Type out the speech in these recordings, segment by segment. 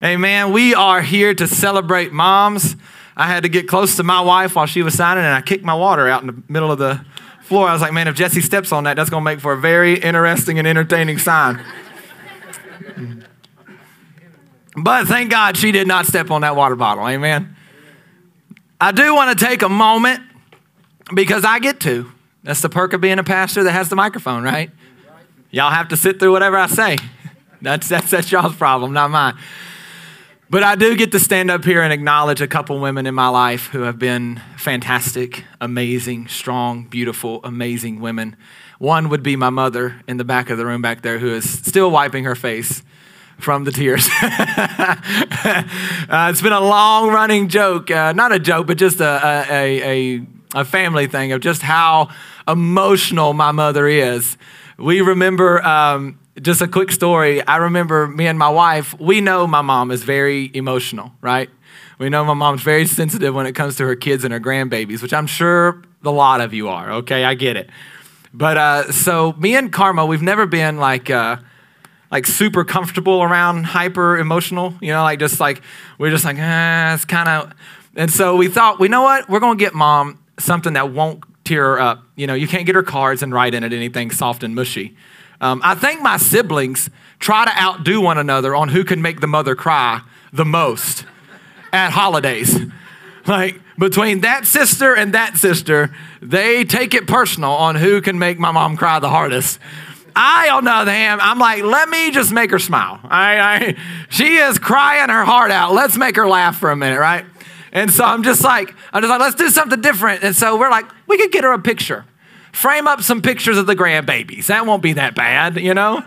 Man, we are here to celebrate moms. I had to get close to my wife while she was signing, and I kicked my water out in the middle of the floor. I was like, man, if Jesse steps on that, that's going to make for a very interesting and entertaining sign. but thank God she did not step on that water bottle. Amen. I do want to take a moment because I get to. That's the perk of being a pastor that has the microphone, right? Y'all have to sit through whatever I say. That's, that's, that's y'all's problem, not mine. But I do get to stand up here and acknowledge a couple women in my life who have been fantastic, amazing, strong, beautiful, amazing women. One would be my mother in the back of the room back there who is still wiping her face from the tears. uh, it's been a long running joke, uh, not a joke, but just a, a, a, a family thing of just how emotional my mother is. We remember um, just a quick story. I remember me and my wife, we know my mom is very emotional, right? We know my mom's very sensitive when it comes to her kids and her grandbabies, which I'm sure a lot of you are, okay? I get it. But uh, so me and Karma, we've never been like, uh, like super comfortable around hyper emotional, you know, like just like, we're just like, ah, it's kind of, and so we thought, we know what? We're going to get mom something that won't tear her up. You know, you can't get her cards and write in it anything soft and mushy. Um, I think my siblings try to outdo one another on who can make the mother cry the most at holidays. Like between that sister and that sister, they take it personal on who can make my mom cry the hardest. I, on the other hand, I'm like, let me just make her smile. I, I, she is crying her heart out. Let's make her laugh for a minute, right? And so I'm just like, I'm just like, let's do something different. And so we're like, we could get her a picture frame up some pictures of the grandbabies. That won't be that bad, you know?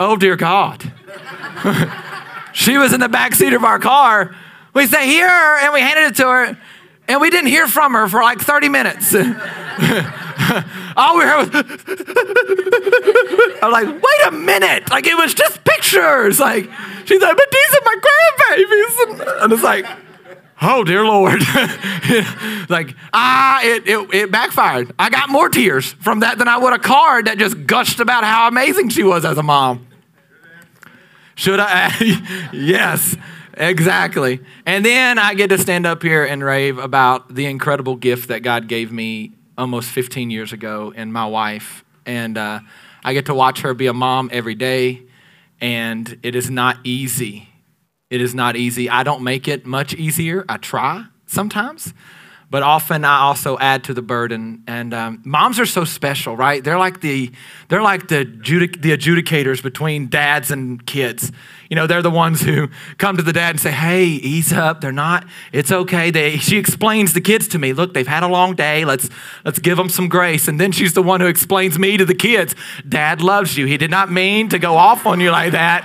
Oh, dear God. she was in the back seat of our car. We say, here, and we handed it to her, and we didn't hear from her for like 30 minutes. All we heard was, I'm like, wait a minute. Like, it was just pictures. Like, she's like, but these are my grandbabies. And it's like, oh dear lord like ah it, it, it, backfired i got more tears from that than i would a card that just gushed about how amazing she was as a mom should i yes exactly and then i get to stand up here and rave about the incredible gift that god gave me almost 15 years ago and my wife and uh, i get to watch her be a mom every day and it is not easy it is not easy. I don't make it much easier. I try sometimes, but often I also add to the burden. And um, moms are so special, right? They're like the they're like the judic- the adjudicators between dads and kids. You know, they're the ones who come to the dad and say, "Hey, ease up. They're not. It's okay." They, she explains the kids to me. Look, they've had a long day. Let's let's give them some grace. And then she's the one who explains me to the kids. Dad loves you. He did not mean to go off on you like that.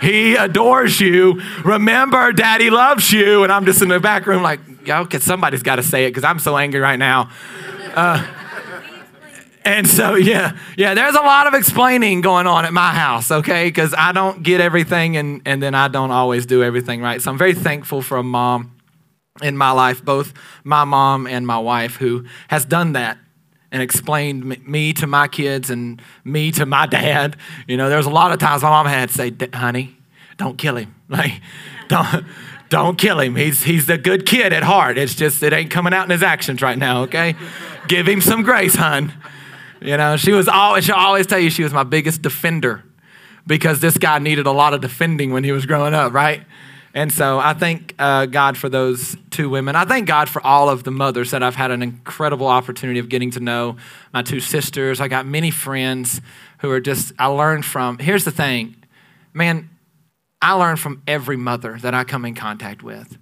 He adores you. Remember, daddy loves you. And I'm just in the back room like, yeah, okay, somebody's got to say it because I'm so angry right now. Uh, and so, yeah, yeah, there's a lot of explaining going on at my house, okay? Because I don't get everything and, and then I don't always do everything right. So I'm very thankful for a mom in my life, both my mom and my wife, who has done that and explained me to my kids and me to my dad. You know, there's a lot of times my mom had to say, honey, don't kill him. Like, don't, don't kill him. He's, he's a good kid at heart. It's just, it ain't coming out in his actions right now, okay? Give him some grace, hun. You know, she was always, she'll always tell you she was my biggest defender because this guy needed a lot of defending when he was growing up, right? And so I thank uh, God for those two women. I thank God for all of the mothers that I've had an incredible opportunity of getting to know. My two sisters. I got many friends who are just, I learned from. Here's the thing, man, I learn from every mother that I come in contact with.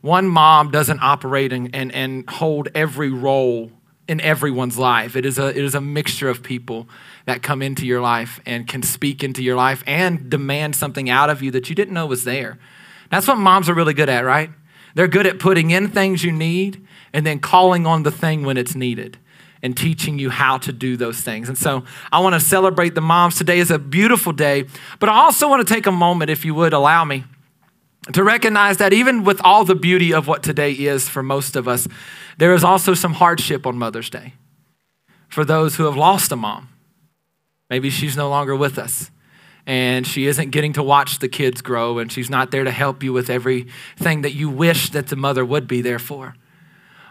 One mom doesn't operate and, and, and hold every role in everyone's life. It is, a, it is a mixture of people that come into your life and can speak into your life and demand something out of you that you didn't know was there. That's what moms are really good at, right? They're good at putting in things you need and then calling on the thing when it's needed and teaching you how to do those things. And so I want to celebrate the moms. Today is a beautiful day, but I also want to take a moment, if you would allow me, To recognize that even with all the beauty of what today is for most of us, there is also some hardship on Mother's Day for those who have lost a mom. Maybe she's no longer with us and she isn't getting to watch the kids grow and she's not there to help you with everything that you wish that the mother would be there for.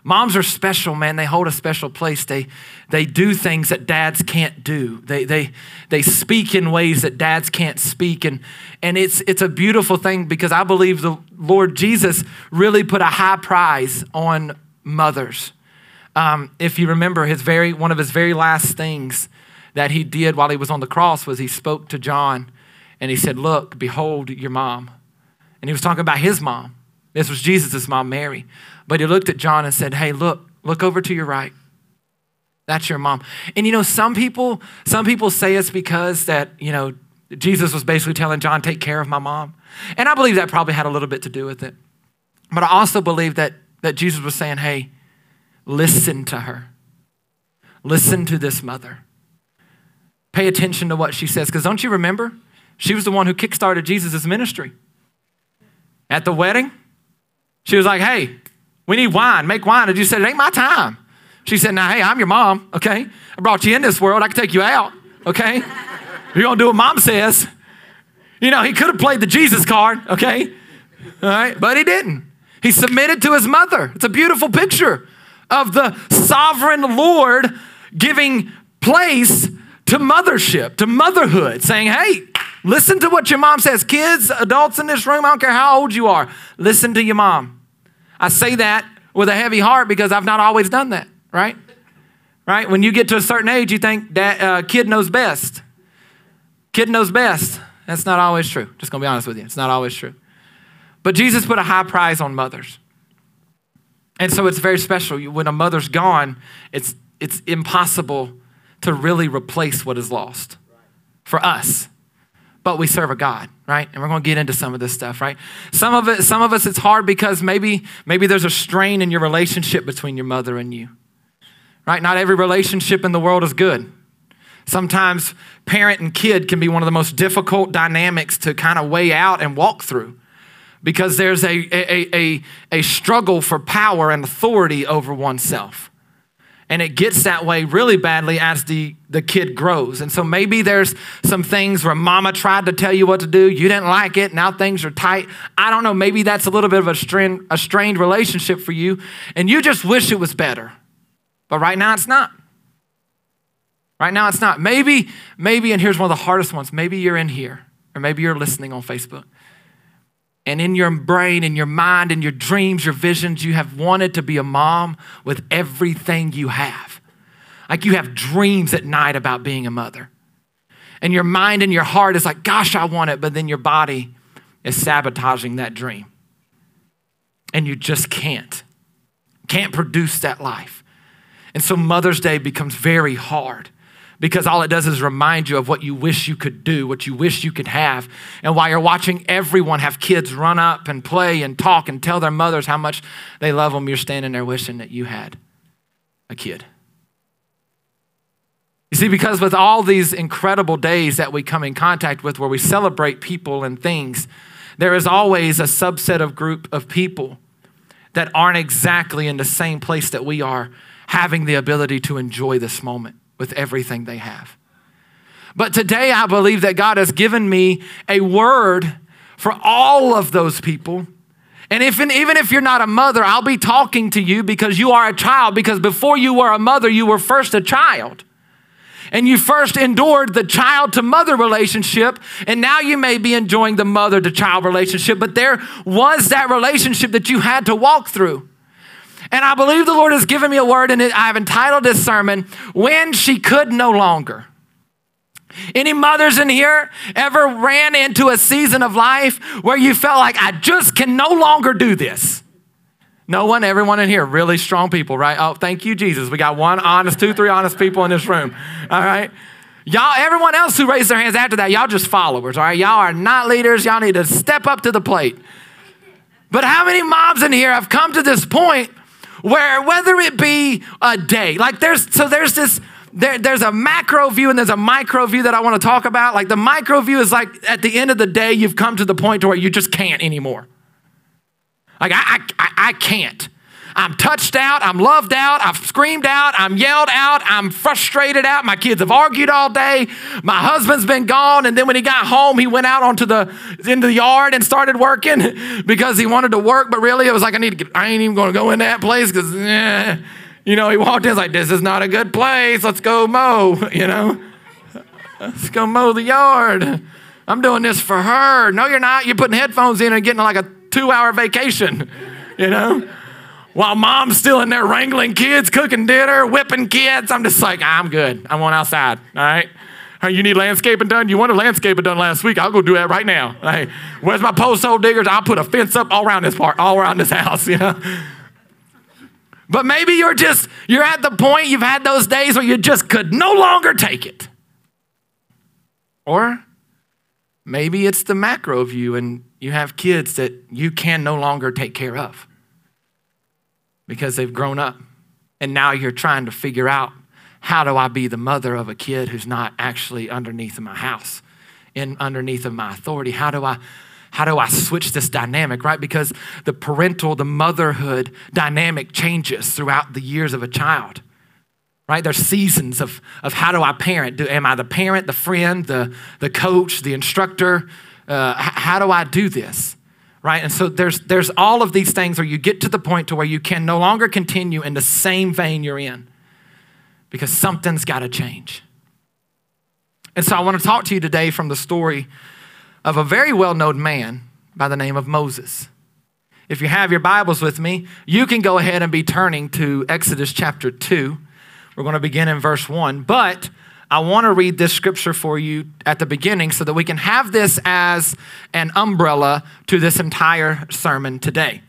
Moms are special, man. They hold a special place. They, they do things that dads can't do. They, they, they speak in ways that dads can't speak. And, and it's, it's a beautiful thing because I believe the Lord Jesus really put a high prize on mothers. Um, if you remember, his very, one of his very last things that he did while he was on the cross was he spoke to John and he said, Look, behold your mom. And he was talking about his mom. This was Jesus' mom, Mary. But he looked at John and said, Hey, look, look over to your right. That's your mom. And you know, some people, some people say it's because that, you know, Jesus was basically telling John, take care of my mom. And I believe that probably had a little bit to do with it. But I also believe that, that Jesus was saying, hey, listen to her. Listen to this mother. Pay attention to what she says. Because don't you remember? She was the one who kickstarted Jesus' ministry. At the wedding, she was like, hey, we need wine. Make wine. And you said, it ain't my time. She said, now, hey, I'm your mom, okay? I brought you in this world. I can take you out, okay? You're going to do what mom says. You know, he could have played the Jesus card, okay? All right, but he didn't. He submitted to his mother. It's a beautiful picture of the sovereign Lord giving place to mothership, to motherhood, saying, hey, listen to what your mom says. Kids, adults in this room, I don't care how old you are, listen to your mom. I say that with a heavy heart because I've not always done that, right? Right? When you get to a certain age, you think that uh, kid knows best. Kid knows best. That's not always true. Just gonna be honest with you. It's not always true. But Jesus put a high price on mothers. And so it's very special. When a mother's gone, it's, it's impossible to really replace what is lost for us but we serve a God, right? And we're going to get into some of this stuff, right? Some of it, some of us, it's hard because maybe, maybe there's a strain in your relationship between your mother and you, right? Not every relationship in the world is good. Sometimes parent and kid can be one of the most difficult dynamics to kind of weigh out and walk through because there's a, a, a, a struggle for power and authority over oneself and it gets that way really badly as the, the kid grows. And so maybe there's some things where mama tried to tell you what to do, you didn't like it, now things are tight. I don't know, maybe that's a little bit of a strained, a strained relationship for you, and you just wish it was better. But right now it's not. Right now it's not. Maybe, maybe, and here's one of the hardest ones maybe you're in here, or maybe you're listening on Facebook and in your brain, in your mind, in your dreams, your visions, you have wanted to be a mom with everything you have. Like you have dreams at night about being a mother. And your mind and your heart is like, gosh, I want it, but then your body is sabotaging that dream. And you just can't. Can't produce that life. And so Mother's Day becomes very hard because all it does is remind you of what you wish you could do, what you wish you could have. And while you're watching everyone have kids run up and play and talk and tell their mothers how much they love them, you're standing there wishing that you had a kid. You see, because with all these incredible days that we come in contact with where we celebrate people and things, there is always a subset of group of people that aren't exactly in the same place that we are having the ability to enjoy this moment with everything they have. But today, I believe that God has given me a word for all of those people. And if, even if you're not a mother, I'll be talking to you because you are a child, because before you were a mother, you were first a child. And you first endured the child to mother relationship, and now you may be enjoying the mother to child relationship, but there was that relationship that you had to walk through. And I believe the Lord has given me a word, and I've entitled this sermon, When She Could No Longer. Any mothers in here ever ran into a season of life where you felt like, I just can no longer do this? No one, everyone in here, really strong people, right? Oh, thank you, Jesus. We got one honest, two, three honest people in this room. All right. Y'all, everyone else who raised their hands after that, y'all just followers, all right? Y'all are not leaders. Y'all need to step up to the plate. But how many moms in here have come to this point where whether it be a day, like there's, so there's this, there, there's a macro view and there's a micro view that I want to talk about. Like the micro view is like at the end of the day, you've come to the point to where you just can't anymore. Like, I, I, I can't. I'm touched out. I'm loved out. I've screamed out. I'm yelled out. I'm frustrated out. My kids have argued all day. My husband's been gone. And then when he got home, he went out onto the into the yard and started working because he wanted to work. But really, it was like I need to. Get, I ain't even going to go in that place because, eh. you know, he walked in like, "This is not a good place. Let's go mow." You know, let's go mow the yard. I'm doing this for her. No, you're not. You're putting headphones in and getting like a two-hour vacation. You know while mom's still in there wrangling kids, cooking dinner, whipping kids. I'm just like, I'm good. I'm on outside. All right. You need landscaping done? You wanted landscaping done last week. I'll go do that right now. Hey, where's my post hole diggers? I'll put a fence up all around this part, all around this house, you know? But maybe you're just, you're at the point you've had those days where you just could no longer take it. Or maybe it's the macro view and you have kids that you can no longer take care of because they've grown up. And now you're trying to figure out how do I be the mother of a kid who's not actually underneath my house, in underneath of my authority? How do I how do I switch this dynamic, right? Because the parental, the motherhood dynamic changes throughout the years of a child. Right? There's seasons of, of how do I parent? Do, am I the parent, the friend, the, the coach, the instructor? Uh, how do I do this? Right? And so there's there's all of these things where you get to the point to where you can no longer continue in the same vein you're in because something's got to change. And so I want to talk to you today from the story of a very well-known man by the name of Moses. If you have your Bibles with me, you can go ahead and be turning to Exodus chapter 2. We're going to begin in verse 1, but I want to read this scripture for you at the beginning so that we can have this as an umbrella to this entire sermon today.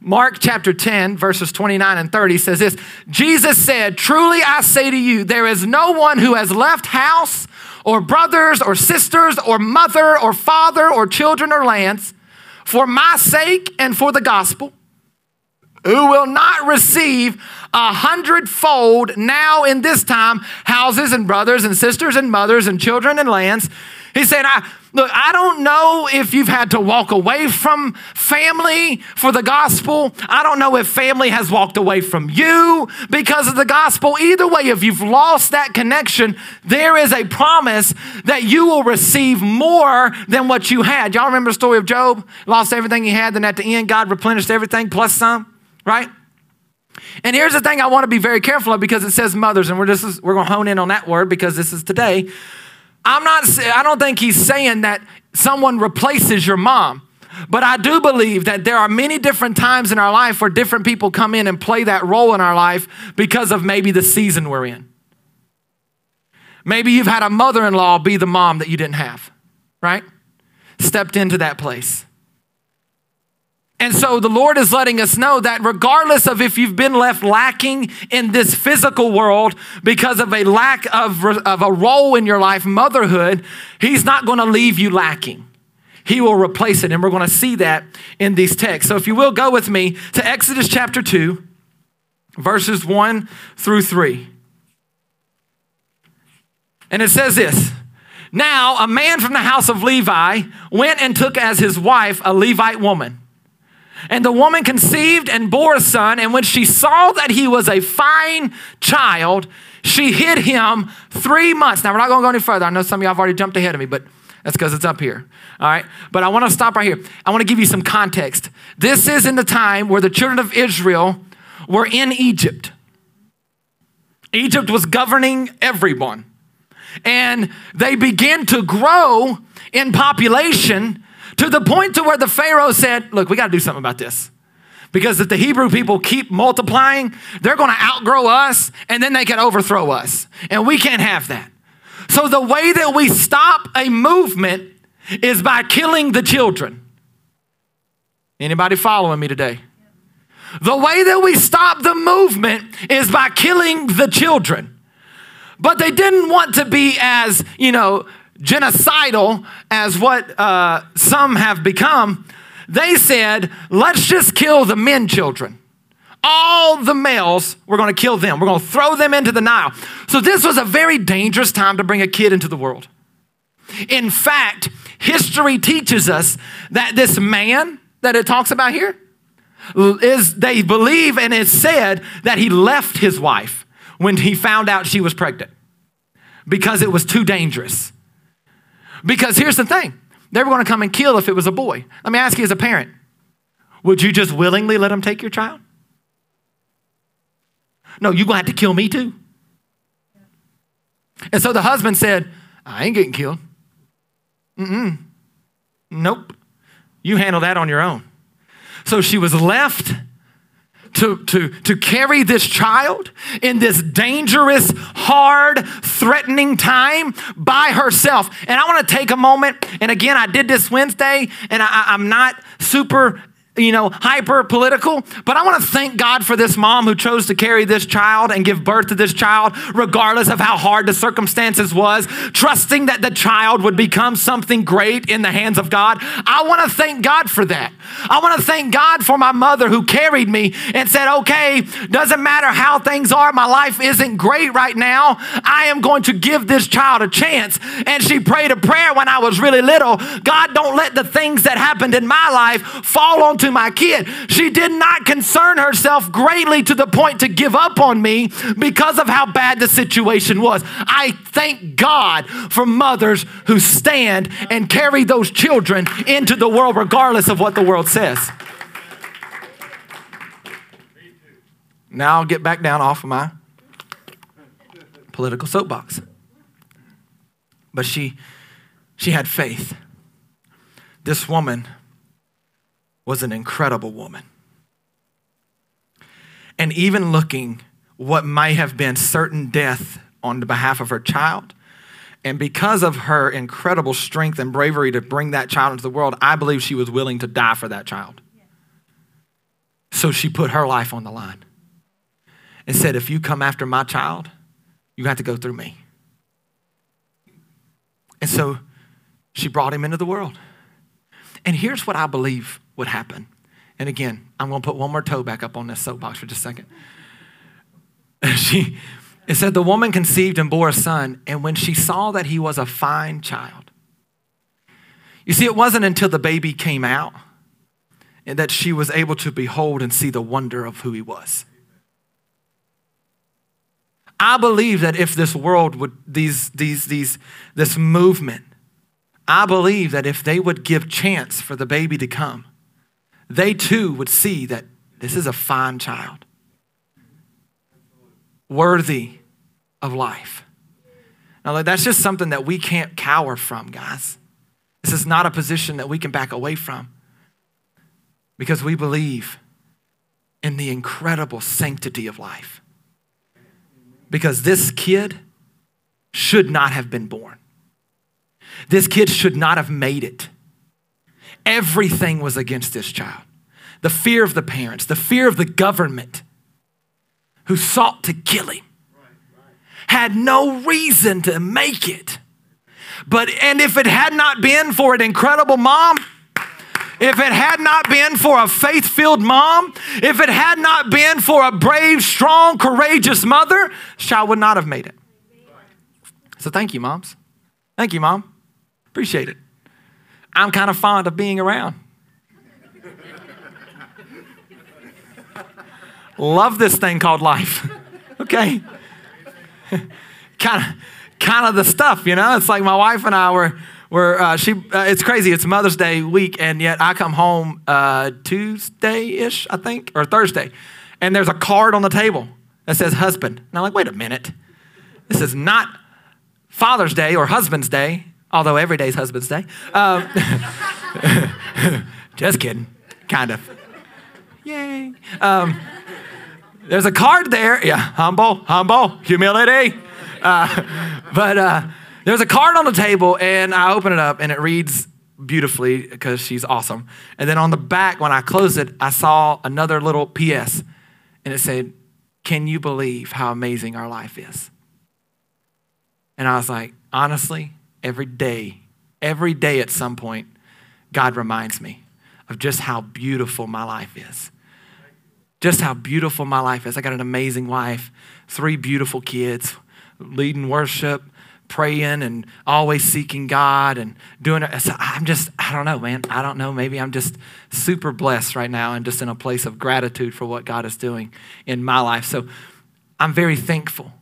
Mark chapter 10, verses 29 and 30 says this Jesus said, Truly I say to you, there is no one who has left house or brothers or sisters or mother or father or children or lands for my sake and for the gospel who will not receive a hundredfold now in this time houses and brothers and sisters and mothers and children and lands. He said, I, Look, I don't know if you've had to walk away from family for the gospel. I don't know if family has walked away from you because of the gospel. Either way, if you've lost that connection, there is a promise that you will receive more than what you had. Y'all remember the story of Job? Lost everything he had, then at the end, God replenished everything plus some, right? And here's the thing I want to be very careful of because it says mothers, and we're just we're going to hone in on that word because this is today. I'm not. I don't think he's saying that someone replaces your mom. But I do believe that there are many different times in our life where different people come in and play that role in our life because of maybe the season we're in. Maybe you've had a mother in law be the mom that you didn't have, right? Stepped into that place. And so the Lord is letting us know that regardless of if you've been left lacking in this physical world because of a lack of, of a role in your life, motherhood, He's not going to leave you lacking. He will replace it. And we're going to see that in these texts. So if you will, go with me to Exodus chapter 2, verses 1 through 3. And it says this Now a man from the house of Levi went and took as his wife a Levite woman and the woman conceived and bore a son. And when she saw that he was a fine child, she hid him three months. Now, we're not going to go any further. I know some of y'all have already jumped ahead of me, but that's because it's up here. All right. But I want to stop right here. I want to give you some context. This is in the time where the children of Israel were in Egypt. Egypt was governing everyone. And they began to grow in population to the point to where the Pharaoh said, look, we got to do something about this. Because if the Hebrew people keep multiplying, they're going to outgrow us and then they can overthrow us. And we can't have that. So the way that we stop a movement is by killing the children. Anybody following me today? The way that we stop the movement is by killing the children. But they didn't want to be as, you know, genocidal as what uh, some have become, they said, let's just kill the men children. All the males, we're going to kill them. We're going to throw them into the Nile. So, this was a very dangerous time to bring a kid into the world. In fact, history teaches us that this man that it talks about here, is they believe and it's said that he left his wife when he found out she was pregnant because it was too dangerous. Because here's the thing they were going to come and kill if it was a boy. Let me ask you as a parent would you just willingly let them take your child? No, you're going to have to kill me too. And so the husband said, I ain't getting killed. Mm-mm. Nope. You handle that on your own. So she was left to, to, to carry this child in this dangerous, hard, threatening time by herself. And I want to take a moment, and again, I did this Wednesday, and I, I'm not super you know, hyper political, but I want to thank God for this mom who chose to carry this child and give birth to this child, regardless of how hard the circumstances was, trusting that the child would become something great in the hands of God. I want to thank God for that. I want to thank God for my mother who carried me and said, okay, doesn't matter how things are, my life isn't great right now. I am going to give this child a chance. And she prayed a prayer when I was really little God, don't let the things that happened in my life fall onto my kid. She did not concern herself greatly to the point to give up on me because of how bad the situation was. I thank God for mothers who stand and carry those children into the world regardless of what the world says. Now I'll get back down off of my political soapbox. But she she had faith. This woman was an incredible woman. And even looking what might have been certain death on the behalf of her child, and because of her incredible strength and bravery to bring that child into the world, I believe she was willing to die for that child. So she put her life on the line and said, If you come after my child, you have to go through me. And so she brought him into the world. And here's what I believe would happen. And again, I'm going to put one more toe back up on this soapbox for just a second. she, it said, the woman conceived and bore a son, and when she saw that he was a fine child, you see, it wasn't until the baby came out and that she was able to behold and see the wonder of who he was. I believe that if this world would, these, these, these, this movement, I believe that if they would give chance for the baby to come, they too would see that this is a fine child, worthy of life. Now, that's just something that we can't cower from, guys. This is not a position that we can back away from because we believe in the incredible sanctity of life. Because this kid should not have been born. This kid should not have made it. Everything was against this child the fear of the parents, the fear of the government who sought to kill him. Had no reason to make it. But, and if it had not been for an incredible mom, if it had not been for a faith filled mom, if it had not been for a brave, strong, courageous mother, child would not have made it. So thank you, moms. Thank you, mom. Appreciate it. I'm kind of fond of being around. Love this thing called life. okay? kind of kind of the stuff, you know? It's like my wife and I were were uh, she uh, it's crazy. It's Mother's Day week and yet I come home uh, Tuesday-ish, I think, or Thursday. And there's a card on the table that says husband. And I'm like, "Wait a minute. This is not Father's Day or Husband's Day, although every day is Husband's Day." Um, just kidding. Kind of. Yay. Um, there's a card there. Yeah, humble, humble, humility. Uh, but uh, there's a card on the table, and I open it up, and it reads beautifully because she's awesome. And then on the back, when I closed it, I saw another little PS, and it said, Can you believe how amazing our life is? And I was like, Honestly, every day, every day at some point, God reminds me of just how beautiful my life is just how beautiful my life is. I got an amazing wife, three beautiful kids, leading worship, praying and always seeking God and doing it. So I'm just, I don't know, man. I don't know. Maybe I'm just super blessed right now and just in a place of gratitude for what God is doing in my life. So I'm very thankful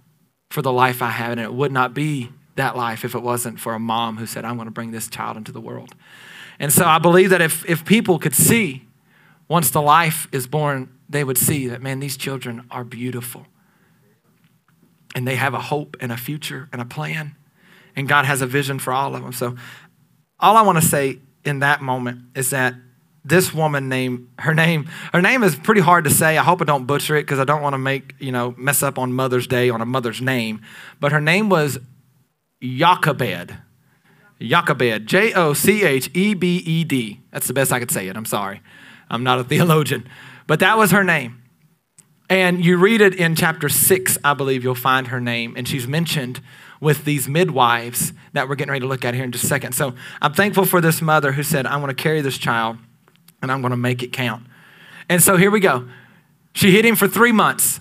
for the life I have, and it would not be that life if it wasn't for a mom who said, I'm going to bring this child into the world. And so I believe that if, if people could see once the life is born, they would see that, man, these children are beautiful. And they have a hope and a future and a plan. And God has a vision for all of them. So, all I want to say in that moment is that this woman named her name her name is pretty hard to say i hope i don't butcher it because i don't want to make you know mess up on mother's day on a mother's name but her name was Jochebed. Jochebed, J O C H E B E D. That's the best I could say it. I'm sorry. I'm not a theologian. But that was her name. And you read it in chapter six, I believe you'll find her name. And she's mentioned with these midwives that we're getting ready to look at here in just a second. So I'm thankful for this mother who said, I'm going to carry this child and I'm going to make it count. And so here we go. She hid him for three months.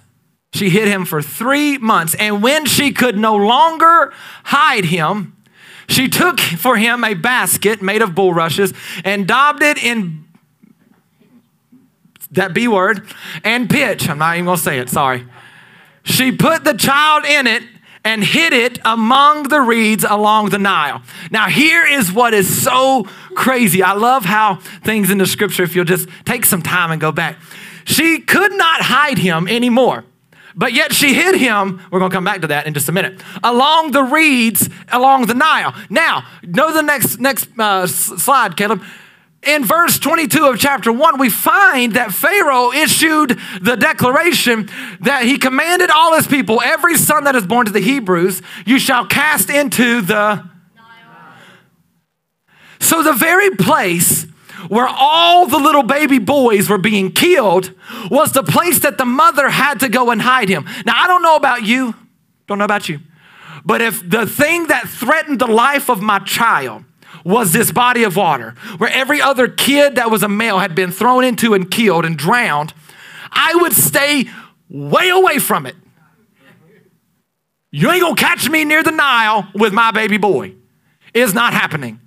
She hid him for three months. And when she could no longer hide him, she took for him a basket made of bulrushes and daubed it in that B word and pitch. I'm not even going to say it, sorry. She put the child in it and hid it among the reeds along the Nile. Now, here is what is so crazy. I love how things in the scripture, if you'll just take some time and go back, she could not hide him anymore. But yet she hid him, we're going to come back to that in just a minute, along the reeds along the Nile. Now, know the next, next uh, slide, Caleb. In verse 22 of chapter 1, we find that Pharaoh issued the declaration that he commanded all his people, every son that is born to the Hebrews, you shall cast into the Nile. So, the very place where all the little baby boys were being killed was the place that the mother had to go and hide him. Now, I don't know about you, don't know about you, but if the thing that threatened the life of my child was this body of water where every other kid that was a male had been thrown into and killed and drowned, I would stay way away from it. You ain't gonna catch me near the Nile with my baby boy. It's not happening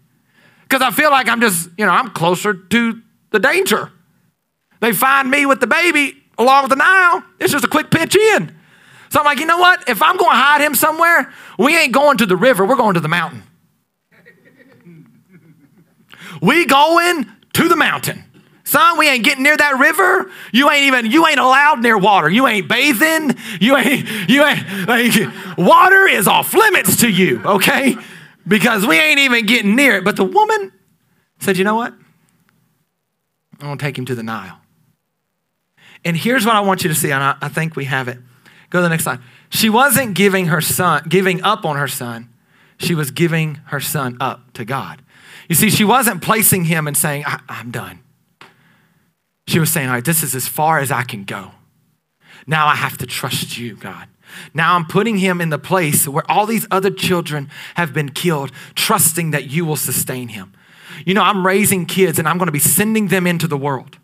because I feel like I'm just, you know, I'm closer to the danger. They find me with the baby along the Nile. It's just a quick pitch in. So I'm like, you know what? If I'm going to hide him somewhere, we ain't going to the river. We're going to the mountain. we going to the mountain. Son, we ain't getting near that river. You ain't even, you ain't allowed near water. You ain't bathing. You ain't, you ain't, like, water is off limits to you, okay? Because we ain't even getting near it. But the woman said, You know what? I'm going to take him to the Nile. And here's what I want you to see, and I, I think we have it. Go to the next slide. She wasn't giving her son, giving up on her son. She was giving her son up to God. You see, she wasn't placing him and saying, I, am done. She was saying, All right, this is as far as I can go. Now I have to trust you, God. Now I'm putting him in the place where all these other children have been killed, trusting that you will sustain him. You know, I'm raising kids and I'm going to be sending them into the world.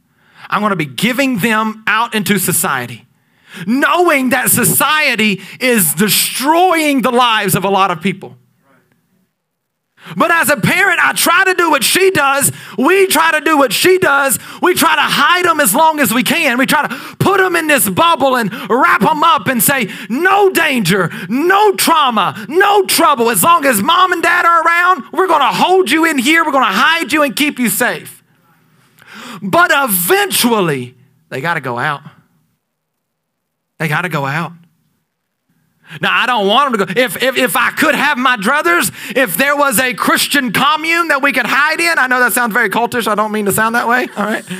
I'm going to be giving them out into society, knowing that society is destroying the lives of a lot of people. But as a parent, I try to do what she does. We try to do what she does. We try to hide them as long as we can. We try to put them in this bubble and wrap them up and say, no danger, no trauma, no trouble. As long as mom and dad are around, we're going to hold you in here. We're going to hide you and keep you safe. But eventually, they got to go out. They got to go out. Now, I don't want them to go. If, if, if I could have my druthers, if there was a Christian commune that we could hide in, I know that sounds very cultish. I don't mean to sound that way. All right.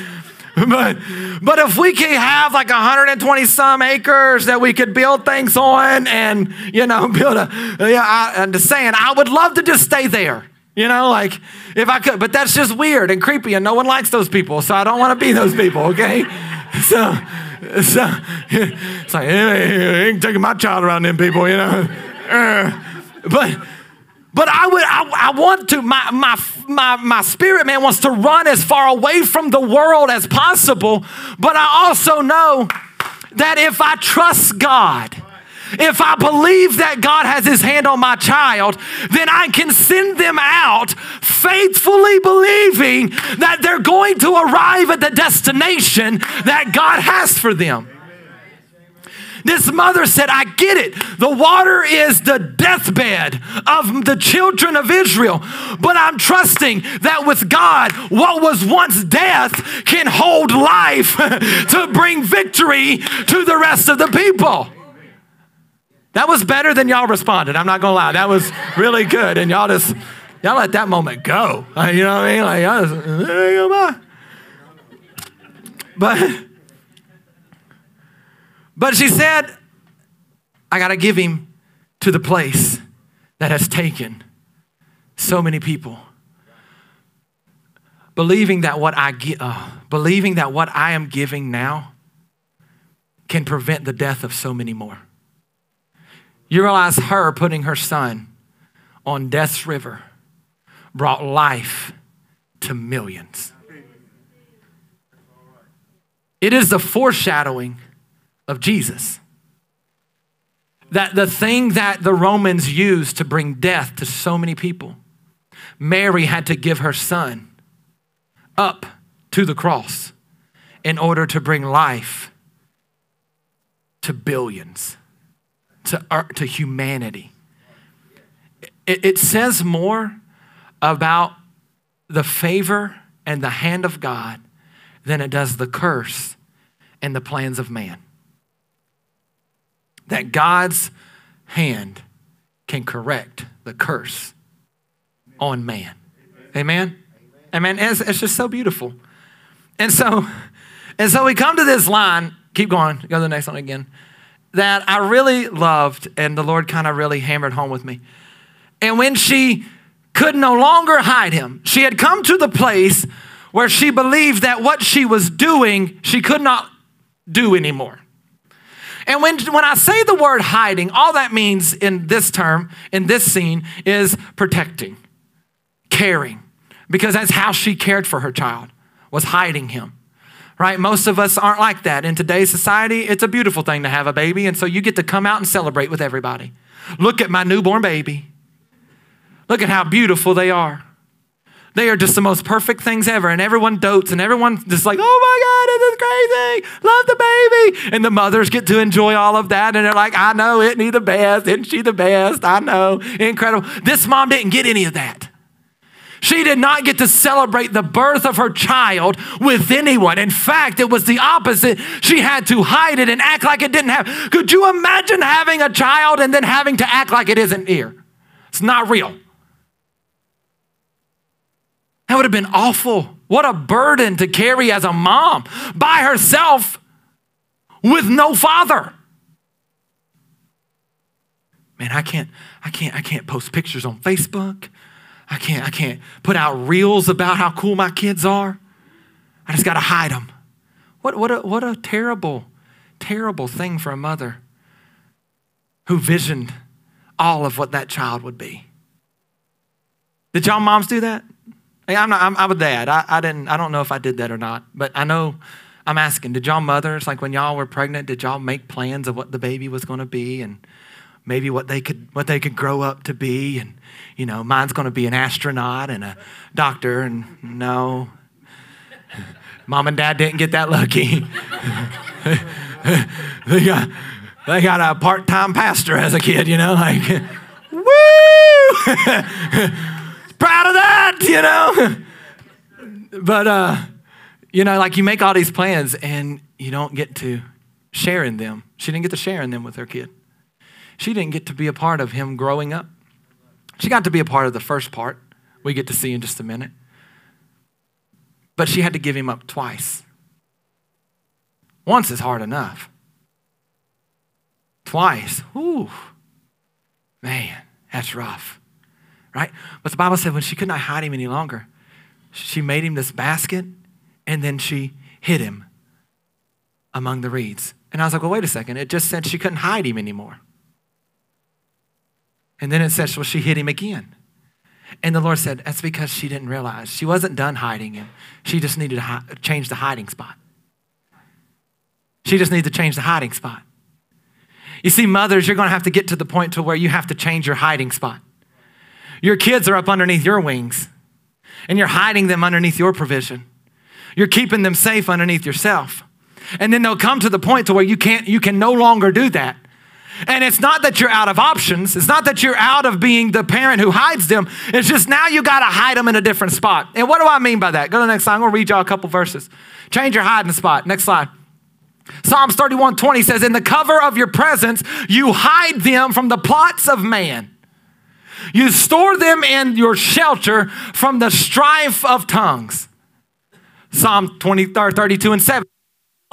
But, but if we could have like 120 some acres that we could build things on and, you know, build a, yeah, I, I'm just saying, I would love to just stay there. You know, like if I could, but that's just weird and creepy, and no one likes those people, so I don't want to be those people, okay? So, so it's like, hey, ain't taking my child around them people, you know. Uh, but but I would I, I want to my my my my spirit man wants to run as far away from the world as possible. But I also know that if I trust God if I believe that God has his hand on my child, then I can send them out faithfully believing that they're going to arrive at the destination that God has for them. This mother said, I get it. The water is the deathbed of the children of Israel. But I'm trusting that with God, what was once death can hold life to bring victory to the rest of the people. That was better than y'all responded. I'm not gonna lie. That was really good. And y'all just, y'all let that moment go. You know what I mean? Like, y'all just, but, but she said, I got to give him to the place that has taken so many people. Believing that what I give, uh, believing that what I am giving now can prevent the death of so many more. You realize her putting her son on death's river brought life to millions. It is the foreshadowing of Jesus. That the thing that the Romans used to bring death to so many people, Mary had to give her son up to the cross in order to bring life to billions, to, uh, to humanity. It, it says more about the favor and the hand of God than it does the curse and the plans of man. That God's hand can correct the curse on man. Amen? Amen. It's, it's just so beautiful. And so, and so we come to this line, keep going, go to the next one again, that I really loved, and the Lord kind of really hammered home with me. And when she could no longer hide him, she had come to the place where she believed that what she was doing, she could not do anymore. And when, when I say the word hiding, all that means in this term, in this scene, is protecting, caring, because that's how she cared for her child, was hiding him. Right? Most of us aren't like that. In today's society, it's a beautiful thing to have a baby, and so you get to come out and celebrate with everybody. Look at my newborn baby. Look at how beautiful they are. They are just the most perfect things ever. And everyone dotes and everyone just like, oh my God, this is crazy. Love the baby. And the mothers get to enjoy all of that. And they're like, I know, isn't he the best? Isn't she the best? I know. Incredible. This mom didn't get any of that. She did not get to celebrate the birth of her child with anyone. In fact, it was the opposite. She had to hide it and act like it didn't happen. Could you imagine having a child and then having to act like it isn't here? It's not real. That would have been awful. What a burden to carry as a mom by herself with no father. Man, I can't, I can't, I can't post pictures on Facebook. I can't, I can't put out reels about how cool my kids are. I just got to hide them. What, what, a, what a terrible, terrible thing for a mother who visioned all of what that child would be. Did y'all moms do that? Hey, I'm not, I'm, I'm a dad. I, I didn't, I don't know if I did that or not, but I know I'm asking, did y'all mothers, like when y'all were pregnant, did y'all make plans of what the baby was going to be and maybe what they could, what they could grow up to be? And, you know, mine's going to be an astronaut and a doctor and no, mom and dad didn't get that lucky. they got, they got a part-time pastor as a kid, you know, like, woo! proud of that, you know? but, uh, you know, like you make all these plans and you don't get to share in them. She didn't get to share in them with her kid. She didn't get to be a part of him growing up. She got to be a part of the first part we get to see in just a minute. But she had to give him up twice. Once is hard enough. Twice, whew, man, that's rough right? But the Bible said when she could not hide him any longer, she made him this basket and then she hid him among the reeds. And I was like, well, wait a second. It just said she couldn't hide him anymore. And then it says, well, she hit him again. And the Lord said, that's because she didn't realize. She wasn't done hiding him. She just needed to change the hiding spot. She just needed to change the hiding spot. You see, mothers, you're going to have to get to the point to where you have to change your hiding spot. Your kids are up underneath your wings, and you're hiding them underneath your provision. You're keeping them safe underneath yourself. And then they'll come to the point to where you can't you can no longer do that. And it's not that you're out of options. It's not that you're out of being the parent who hides them. It's just now you got to hide them in a different spot. And what do I mean by that? Go to the next slide. I'm going to read y'all a couple verses. Change your hiding spot. Next slide. Psalms 31 20 says, In the cover of your presence, you hide them from the plots of man. You store them in your shelter from the strife of tongues. Psalm 20, 32 and 7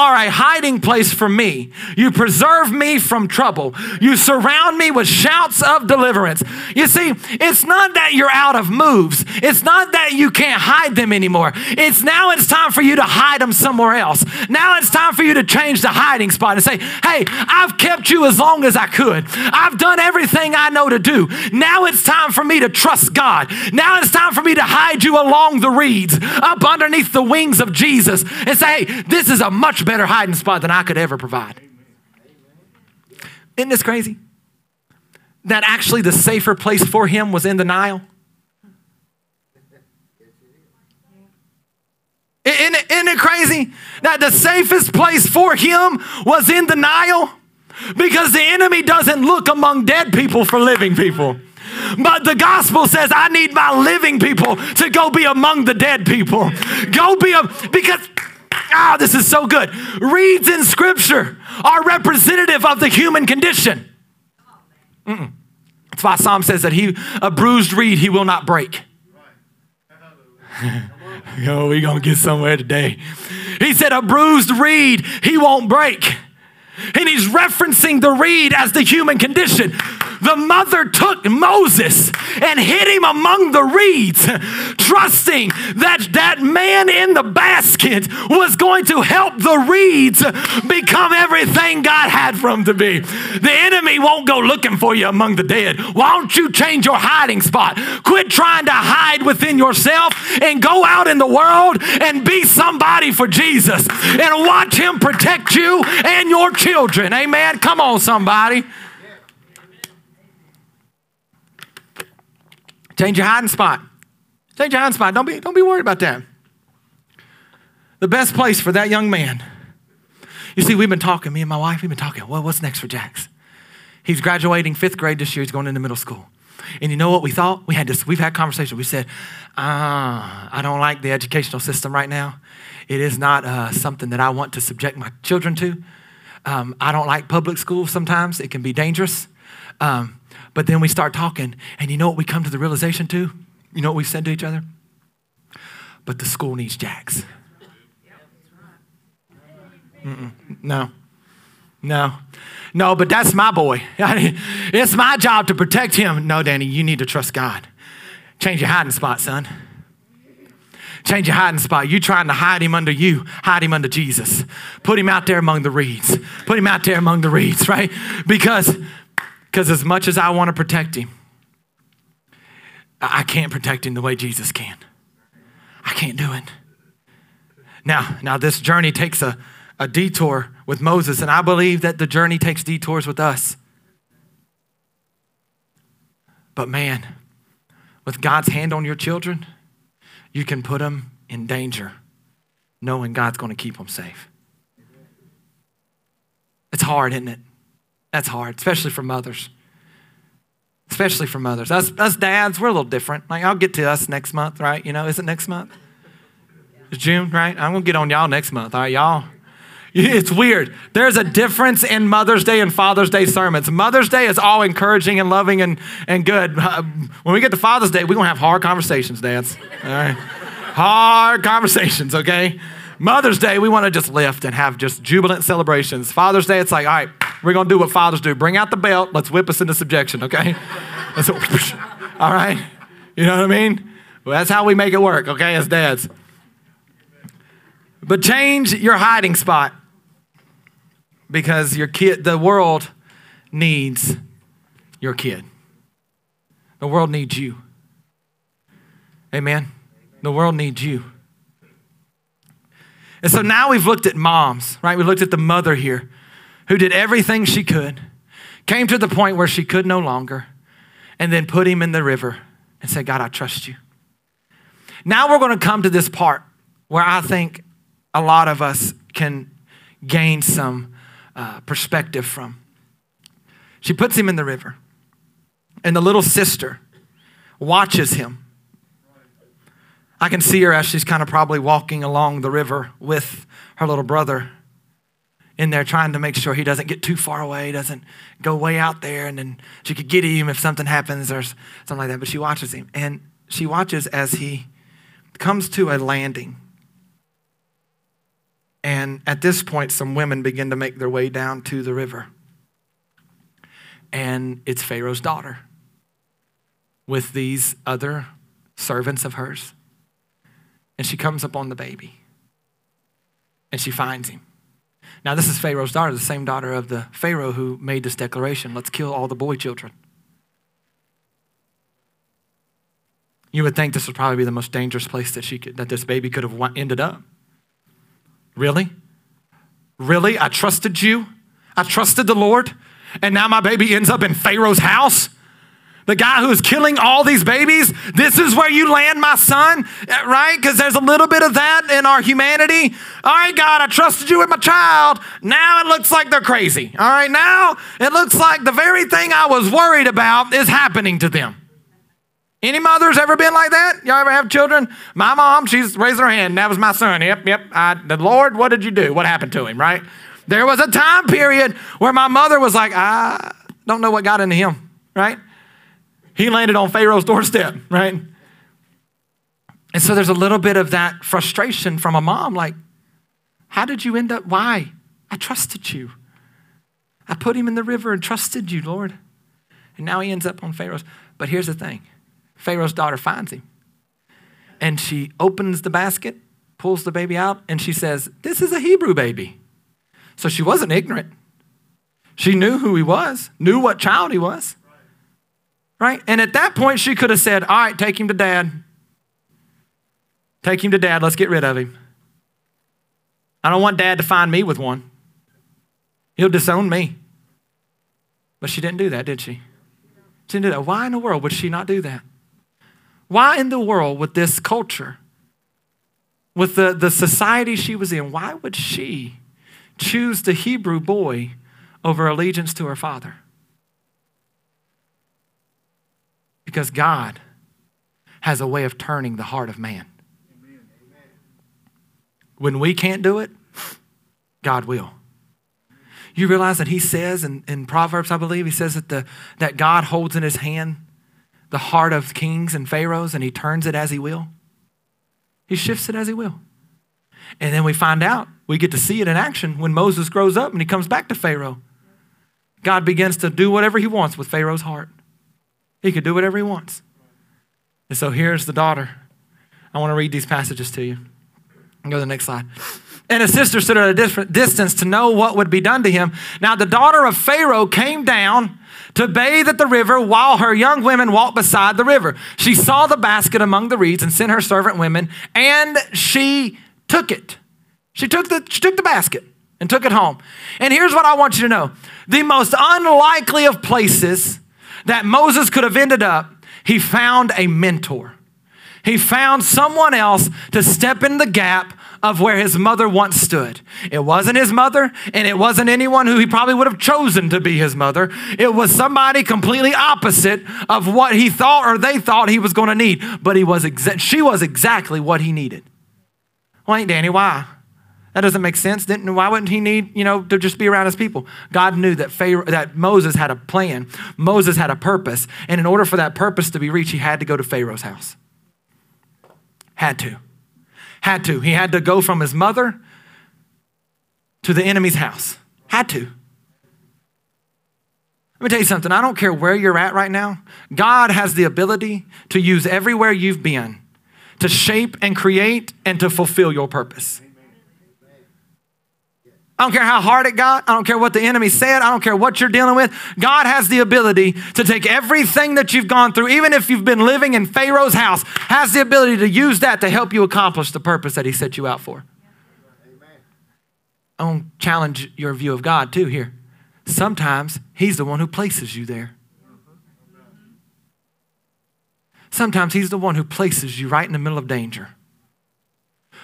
are a hiding place for me. You preserve me from trouble. You surround me with shouts of deliverance. You see, it's not that you're out of moves. It's not that you can't hide them anymore. It's now it's time for you to hide them somewhere else. Now it's time for you to change the hiding spot and say, hey, I've kept you as long as I could. I've done everything I know to do. Now it's time for me to trust God. Now it's time for me to hide you along the reeds, up underneath the wings of Jesus, and say, hey, this is a much better better hiding spot than I could ever provide. Isn't this crazy? That actually the safer place for him was in the Nile. Isn't it, isn't it crazy that the safest place for him was in the Nile? Because the enemy doesn't look among dead people for living people. But the gospel says, I need my living people to go be among the dead people. Go be a, because Ah, this is so good. Reeds in Scripture are representative of the human condition. Mm-mm. That's why Psalm says that he a bruised reed he will not break. oh, we gonna get somewhere today. He said, a bruised reed he won't break. And he's referencing the reed as the human condition. The mother took Moses and hid him among the reeds, trusting that that man in the basket was going to help the reeds become everything God had for him to be. The enemy won't go looking for you among the dead. Why don't you change your hiding spot? Quit trying to hide within yourself and go out in the world and be somebody for Jesus and watch him protect you and your children. Amen. Come on, somebody. Change your hiding spot. Change your hiding spot. Don't be, don't be worried about that. The best place for that young man. You see, we've been talking, me and my wife, we've been talking. Well, what's next for Jax? He's graduating fifth grade this year. He's going into middle school. And you know what we thought? We had this, we've had conversations. We said, ah, I don't like the educational system right now. It is not uh, something that I want to subject my children to. Um, I don't like public school sometimes. It can be dangerous. Um, but then we start talking, and you know what we come to the realization to? You know what we said to each other? But the school needs Jax. Mm-mm. No. No. No, but that's my boy. it's my job to protect him. No, Danny, you need to trust God. Change your hiding spot, son. Change your hiding spot. You trying to hide him under you, hide him under Jesus. Put him out there among the reeds. Put him out there among the reeds, right? Because because as much as I want to protect him, I can't protect him the way Jesus can. I can't do it. Now, now this journey takes a, a detour with Moses, and I believe that the journey takes detours with us. But man, with God's hand on your children, you can put them in danger knowing God's going to keep them safe. It's hard, isn't it? That's hard, especially for mothers. Especially for mothers. Us, us dads, we're a little different. Like, I'll get to us next month, right? You know, is it next month? It's June, right? I'm going to get on y'all next month, all right, y'all? It's weird. There's a difference in Mother's Day and Father's Day sermons. Mother's Day is all encouraging and loving and, and good. Uh, when we get to Father's Day, we're going to have hard conversations, dads. All right? hard conversations, okay? Mother's Day, we want to just lift and have just jubilant celebrations. Father's Day, it's like, all right, we're going to do what fathers do. Bring out the belt. Let's whip us into subjection, okay? all right? You know what I mean? Well, that's how we make it work, okay, as dads. But change your hiding spot because your kid, the world needs your kid. The world needs you. Amen. The world needs you. And so now we've looked at moms, right? We looked at the mother here who did everything she could. came to the point where she could no longer, and then put him in the river and said, God, I trust you. Now we're going to come to this part where I think a lot of us can gain some uh, perspective from. She puts him in the river, and the little sister watches him. I can see her as she's kind of probably walking along the river with her little brother in there trying to make sure he doesn't get too far away, doesn't go way out there, and then she could get him if something happens or something like that. But she watches him, and she watches as he comes to a landing. And at this point, some women begin to make their way down to the river. And it's Pharaoh's daughter with these other servants of hers. And she comes upon the baby and she finds him. Now, this is Pharaoh's daughter, the same daughter of the Pharaoh who made this declaration let's kill all the boy children. You would think this would probably be the most dangerous place that, she could, that this baby could have ended up. Really? Really? I trusted you. I trusted the Lord. And now my baby ends up in Pharaoh's house? The guy who is killing all these babies, this is where you land my son, eh, right? Because there's a little bit of that in our humanity. All right, God, I trusted you with my child. Now it looks like they're crazy. All right, now it looks like the very thing I was worried about is happening to them. Any mothers ever been like that? Y'all ever have children? My mom, she's raising her hand. That was my son. Yep, yep. I, the Lord, what did you do? What happened to him, right? There was a time period where my mother was like, I don't know what got into him, right? He landed on Pharaoh's doorstep, right? And so there's a little bit of that frustration from a mom like, how did you end up? Why? I trusted you. I put him in the river and trusted you, Lord. And now he ends up on Pharaoh's. But here's the thing Pharaoh's daughter finds him. And she opens the basket, pulls the baby out, and she says, This is a Hebrew baby. So she wasn't ignorant. She knew who he was, knew what child he was. Right? And at that point, she could have said, All right, take him to dad. Take him to dad. Let's get rid of him. I don't want dad to find me with one. He'll disown me. But she didn't do that, did she? She didn't do that. Why in the world would she not do that? Why in the world would this culture, with the, the society she was in, why would she choose the Hebrew boy over allegiance to her father? Because God has a way of turning the heart of man. When we can't do it, God will. You realize that he says in, in Proverbs, I believe, he says that, the, that God holds in his hand the heart of kings and pharaohs and he turns it as he will. He shifts it as he will. And then we find out, we get to see it in action when Moses grows up and he comes back to Pharaoh. God begins to do whatever he wants with Pharaoh's heart. He could do whatever he wants. And so here's the daughter. I want to read these passages to you. Go to the next slide. And his sister stood at a different distance to know what would be done to him. Now the daughter of Pharaoh came down to bathe at the river while her young women walked beside the river. She saw the basket among the reeds and sent her servant women, and she took it. She took the, she took the basket and took it home. And here's what I want you to know the most unlikely of places that Moses could have ended up, he found a mentor. He found someone else to step in the gap of where his mother once stood. It wasn't his mother, and it wasn't anyone who he probably would have chosen to be his mother. It was somebody completely opposite of what he thought or they thought he was going to need. But he was exa- she was exactly what he needed. Well, ain't Danny, why? That doesn't make sense. Didn't, why wouldn't he need, you know, to just be around his people? God knew that, Pharaoh, that Moses had a plan. Moses had a purpose. And in order for that purpose to be reached, he had to go to Pharaoh's house. Had to. Had to. He had to go from his mother to the enemy's house. Had to. Let me tell you something. I don't care where you're at right now. God has the ability to use everywhere you've been to shape and create and to fulfill your purpose. I don't care how hard it got. I don't care what the enemy said. I don't care what you're dealing with. God has the ability to take everything that you've gone through, even if you've been living in Pharaoh's house, has the ability to use that to help you accomplish the purpose that he set you out for. I want to challenge your view of God too here. sometimes He's the one who places you there. Sometimes He's the one who places you right in the middle of danger.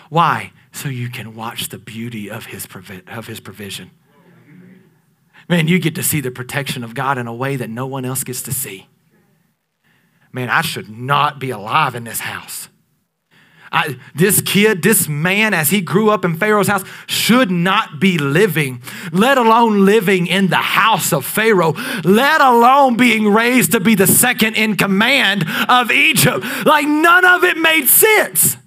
Why? So you can watch the beauty of His, provi- of his provision. Man, you get to see the protection of God in a way that no one else gets to see. Man, I should not be alive in this house. I, this kid, this man, as he grew up in Pharaoh's house, should not be living, let alone living in the house of Pharaoh, let alone being raised to be the second in command of Egypt. Like none of it made sense.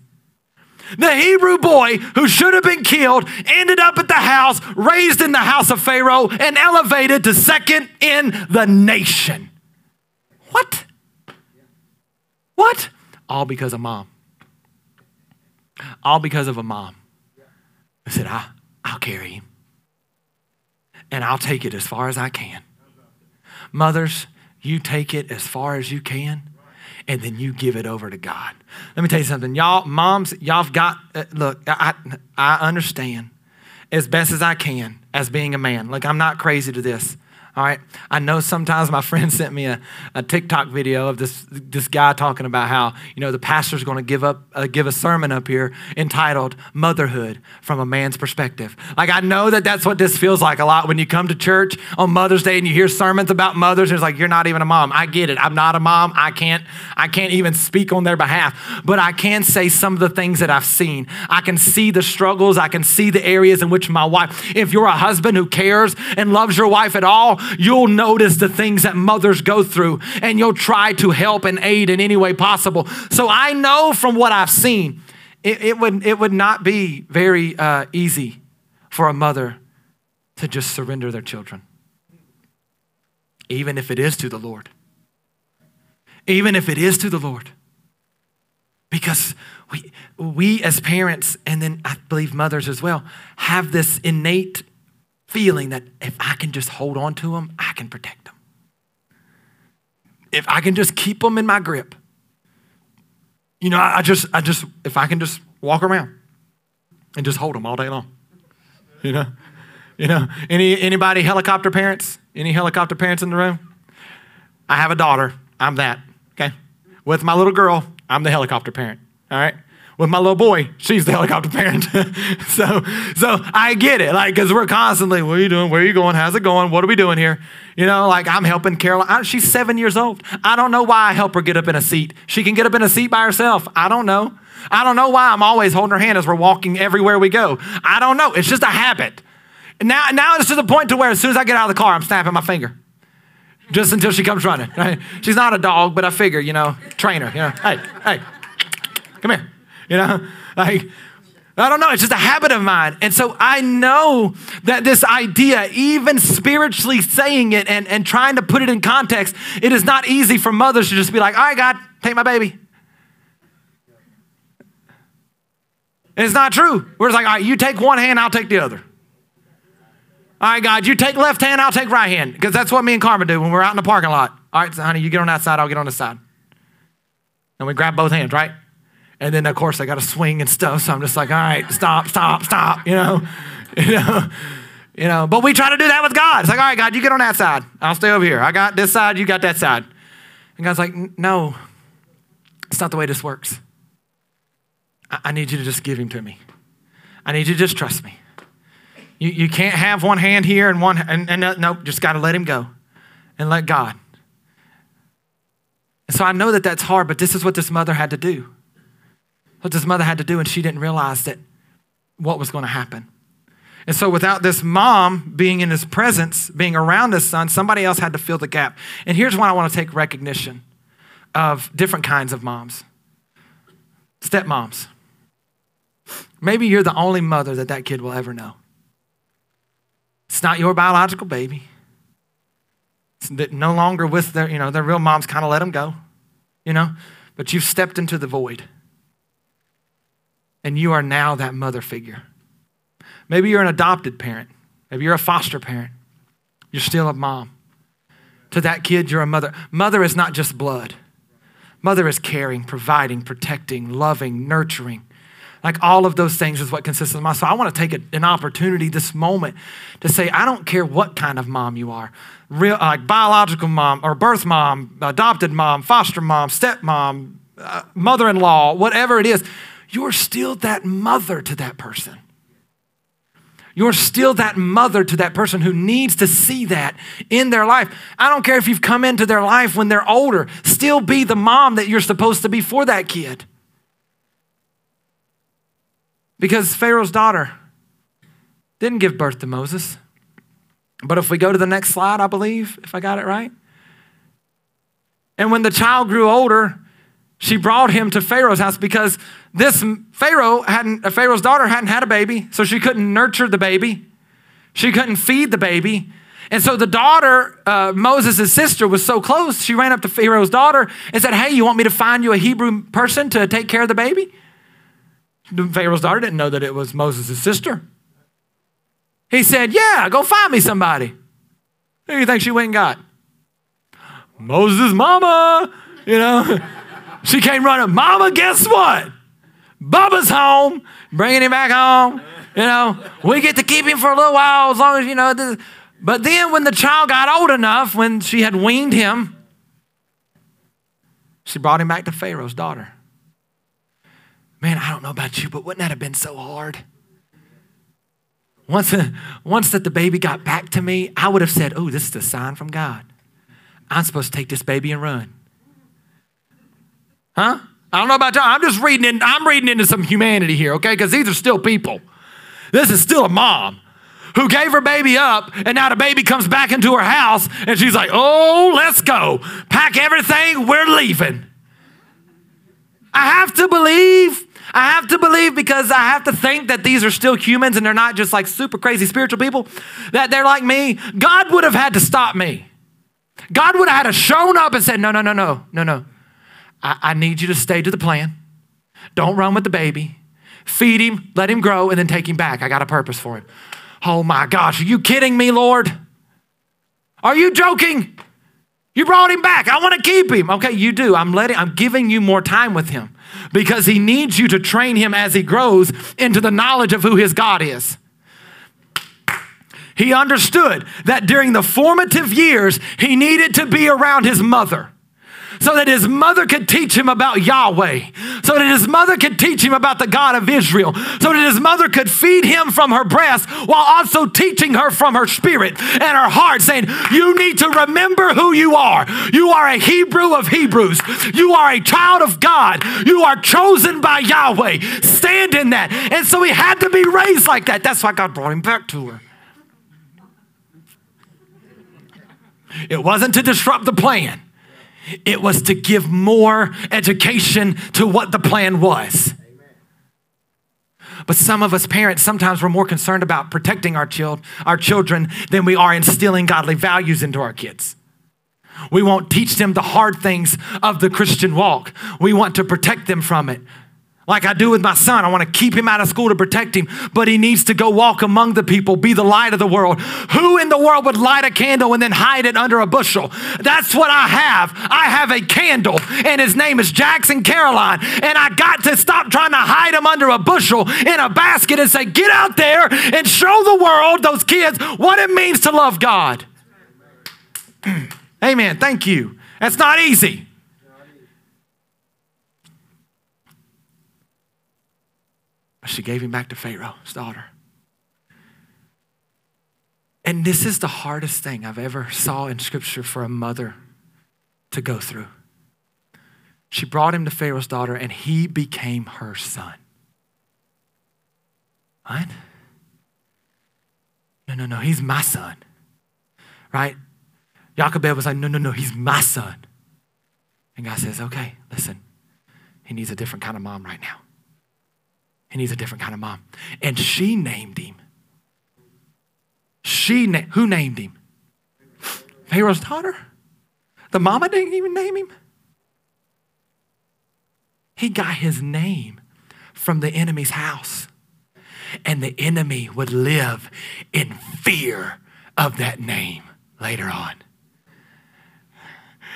The Hebrew boy who should have been killed ended up at the house, raised in the house of Pharaoh, and elevated to second in the nation. What? What? All because of mom. All because of a mom I said, I, I'll carry him. And I'll take it as far as I can. Mothers, you take it as far as you can, and then you give it over to God. Let me tell you something. Y'all, moms, y'all have got, uh, look, I, I understand as best as I can as being a man. Look, I'm not crazy to this. All right. I know sometimes my friend sent me a, a TikTok video of this, this guy talking about how, you know, the pastor's going to give up, uh, give a sermon up here entitled Motherhood from a Man's Perspective. Like, I know that that's what this feels like a lot when you come to church on Mother's Day and you hear sermons about mothers. It's like, you're not even a mom. I get it. I'm not a mom. I can't, I can't even speak on their behalf, but I can say some of the things that I've seen. I can see the struggles. I can see the areas in which my wife, if you're a husband who cares and loves your wife at all, you'll notice the things that mothers go through and you'll try to help and aid in any way possible. So I know from what I've seen, it, it would, it would not be very uh, easy for a mother to just surrender their children, even if it is to the Lord. Even if it is to the Lord. Because we, we as parents, and then I believe mothers as well, have this innate feeling that if I can just hold on to them, I can protect them. If I can just keep them in my grip, you know, I just, I just, if I can just walk around and just hold them all day long, you know, you know, any anybody helicopter parents? Any helicopter parents in the room? I have a daughter. I'm that. Okay, with my little girl, I'm the helicopter parent. All right with my little boy, she's the helicopter parent. so, so I get it, like, because we're constantly, what are you doing? Where are you going? How's it going? What are we doing here? You know, like I'm helping Caroline. she's seven years old. I don't know why I help her get up in a seat. She can get up in a seat by herself. I don't know. I don't know why I'm always holding her hand as we're walking everywhere we go. I don't know. It's just a habit. Now, now it's to the point to where as soon as I get out of the car, I'm snapping my finger. Just until she comes running. Right? She's not a dog, but I figure, you know, trainer. You know, hey, hey, come here. You know, like, I don't know. It's just a habit of mine. And so I know that this idea, even spiritually saying it and, and trying to put it in context, it is not easy for mothers to just be like, all right, God, take my baby. And it's not true. We're just like, all right, you take one hand, I'll take the other. All right, God, you take left hand, I'll take right hand. Because that's what me and Carmen do when we're out in the parking lot. All right, so honey, you get on that side, I'll get on this side. And we grab both hands, right? And then, of course, I got to swing and stuff. So I'm just like, all right, stop, stop, stop, you know? You know? You know, but we try to do that with God. It's like, all right, God, you get on that side. I'll stay over here. I got this side, you got that side. And God's like, no, it's not the way this works. I, I need you to just give him to me. I need you to just trust me. You, you can't have one hand here and one, and, and uh, nope, just got to let him go and let God. And so I know that that's hard, but this is what this mother had to do what this mother had to do, and she didn't realize that what was going to happen. And so, without this mom being in his presence, being around his son, somebody else had to fill the gap. And here's why I want to take recognition of different kinds of moms stepmoms. Maybe you're the only mother that that kid will ever know. It's not your biological baby. It's no longer with their, you know, their real moms kind of let them go, you know, but you've stepped into the void and you are now that mother figure. Maybe you're an adopted parent. Maybe you're a foster parent. You're still a mom. To that kid, you're a mother. Mother is not just blood. Mother is caring, providing, protecting, loving, nurturing. Like all of those things is what consists of mom. So I want to take an opportunity this moment to say, I don't care what kind of mom you are, real like biological mom or birth mom, adopted mom, foster mom, stepmom, uh, mother-in-law, whatever it is, you're still that mother to that person. You're still that mother to that person who needs to see that in their life. I don't care if you've come into their life when they're older, still be the mom that you're supposed to be for that kid. Because Pharaoh's daughter didn't give birth to Moses. But if we go to the next slide, I believe, if I got it right. And when the child grew older, she brought him to Pharaoh's house because this Pharaoh hadn't, Pharaoh's daughter hadn't had a baby, so she couldn't nurture the baby. She couldn't feed the baby. And so the daughter, uh, Moses' sister, was so close, she ran up to Pharaoh's daughter and said, Hey, you want me to find you a Hebrew person to take care of the baby? Pharaoh's daughter didn't know that it was Moses' sister. He said, Yeah, go find me somebody. Who do you think she went and got? Moses' mama, you know. she came running, Mama, guess what? Bubba's home, bringing him back home. You know, we get to keep him for a little while as long as, you know. This. But then when the child got old enough, when she had weaned him, she brought him back to Pharaoh's daughter. Man, I don't know about you, but wouldn't that have been so hard? Once, once that the baby got back to me, I would have said, Oh, this is a sign from God. I'm supposed to take this baby and run. Huh? I don't know about y'all. I'm just reading in, I'm reading into some humanity here, okay? Because these are still people. This is still a mom who gave her baby up, and now the baby comes back into her house, and she's like, Oh, let's go. Pack everything, we're leaving. I have to believe I have to believe because I have to think that these are still humans and they're not just like super crazy spiritual people, that they're like me. God would have had to stop me. God would have had to shown up and said, No, no, no, no, no, no. I, I need you to stay to the plan. Don't run with the baby. Feed him, let him grow, and then take him back. I got a purpose for him. Oh my gosh, are you kidding me, Lord? Are you joking? You brought him back. I want to keep him. Okay, you do. I'm letting I'm giving you more time with him because he needs you to train him as he grows into the knowledge of who his God is. He understood that during the formative years, he needed to be around his mother so that his mother could teach him about Yahweh, so that his mother could teach him about the God of Israel, so that his mother could feed him from her breast while also teaching her from her spirit and her heart, saying, You need to remember who you are. You are a Hebrew of Hebrews, you are a child of God, you are chosen by Yahweh. Stand in that. And so he had to be raised like that. That's why God brought him back to her. It wasn't to disrupt the plan. It was to give more education to what the plan was. But some of us parents, sometimes we're more concerned about protecting our, child, our children than we are instilling godly values into our kids. We won't teach them the hard things of the Christian walk. We want to protect them from it like I do with my son. I want to keep him out of school to protect him, but he needs to go walk among the people, be the light of the world. Who in the world would light a candle and then hide it under a bushel? That's what I have. I have a candle, and his name is Jackson Caroline. And I got to stop trying to hide him under a bushel in a basket and say, Get out there and show the world, those kids, what it means to love God. Amen. Thank you. That's not easy. But she gave him back to Pharaoh's daughter. And this is the hardest thing I've ever saw in scripture for a mother to go through. She brought him to Pharaoh's daughter and he became her son. What? No, no, no, he's my son. Right? Jochebed was like, no, no, no, he's my son. And God says, okay, listen, he needs a different kind of mom right now and he's a different kind of mom. And she named him. She na- who named him? Pharaoh's daughter. The mama didn't even name him. He got his name from the enemy's house. And the enemy would live in fear of that name later on.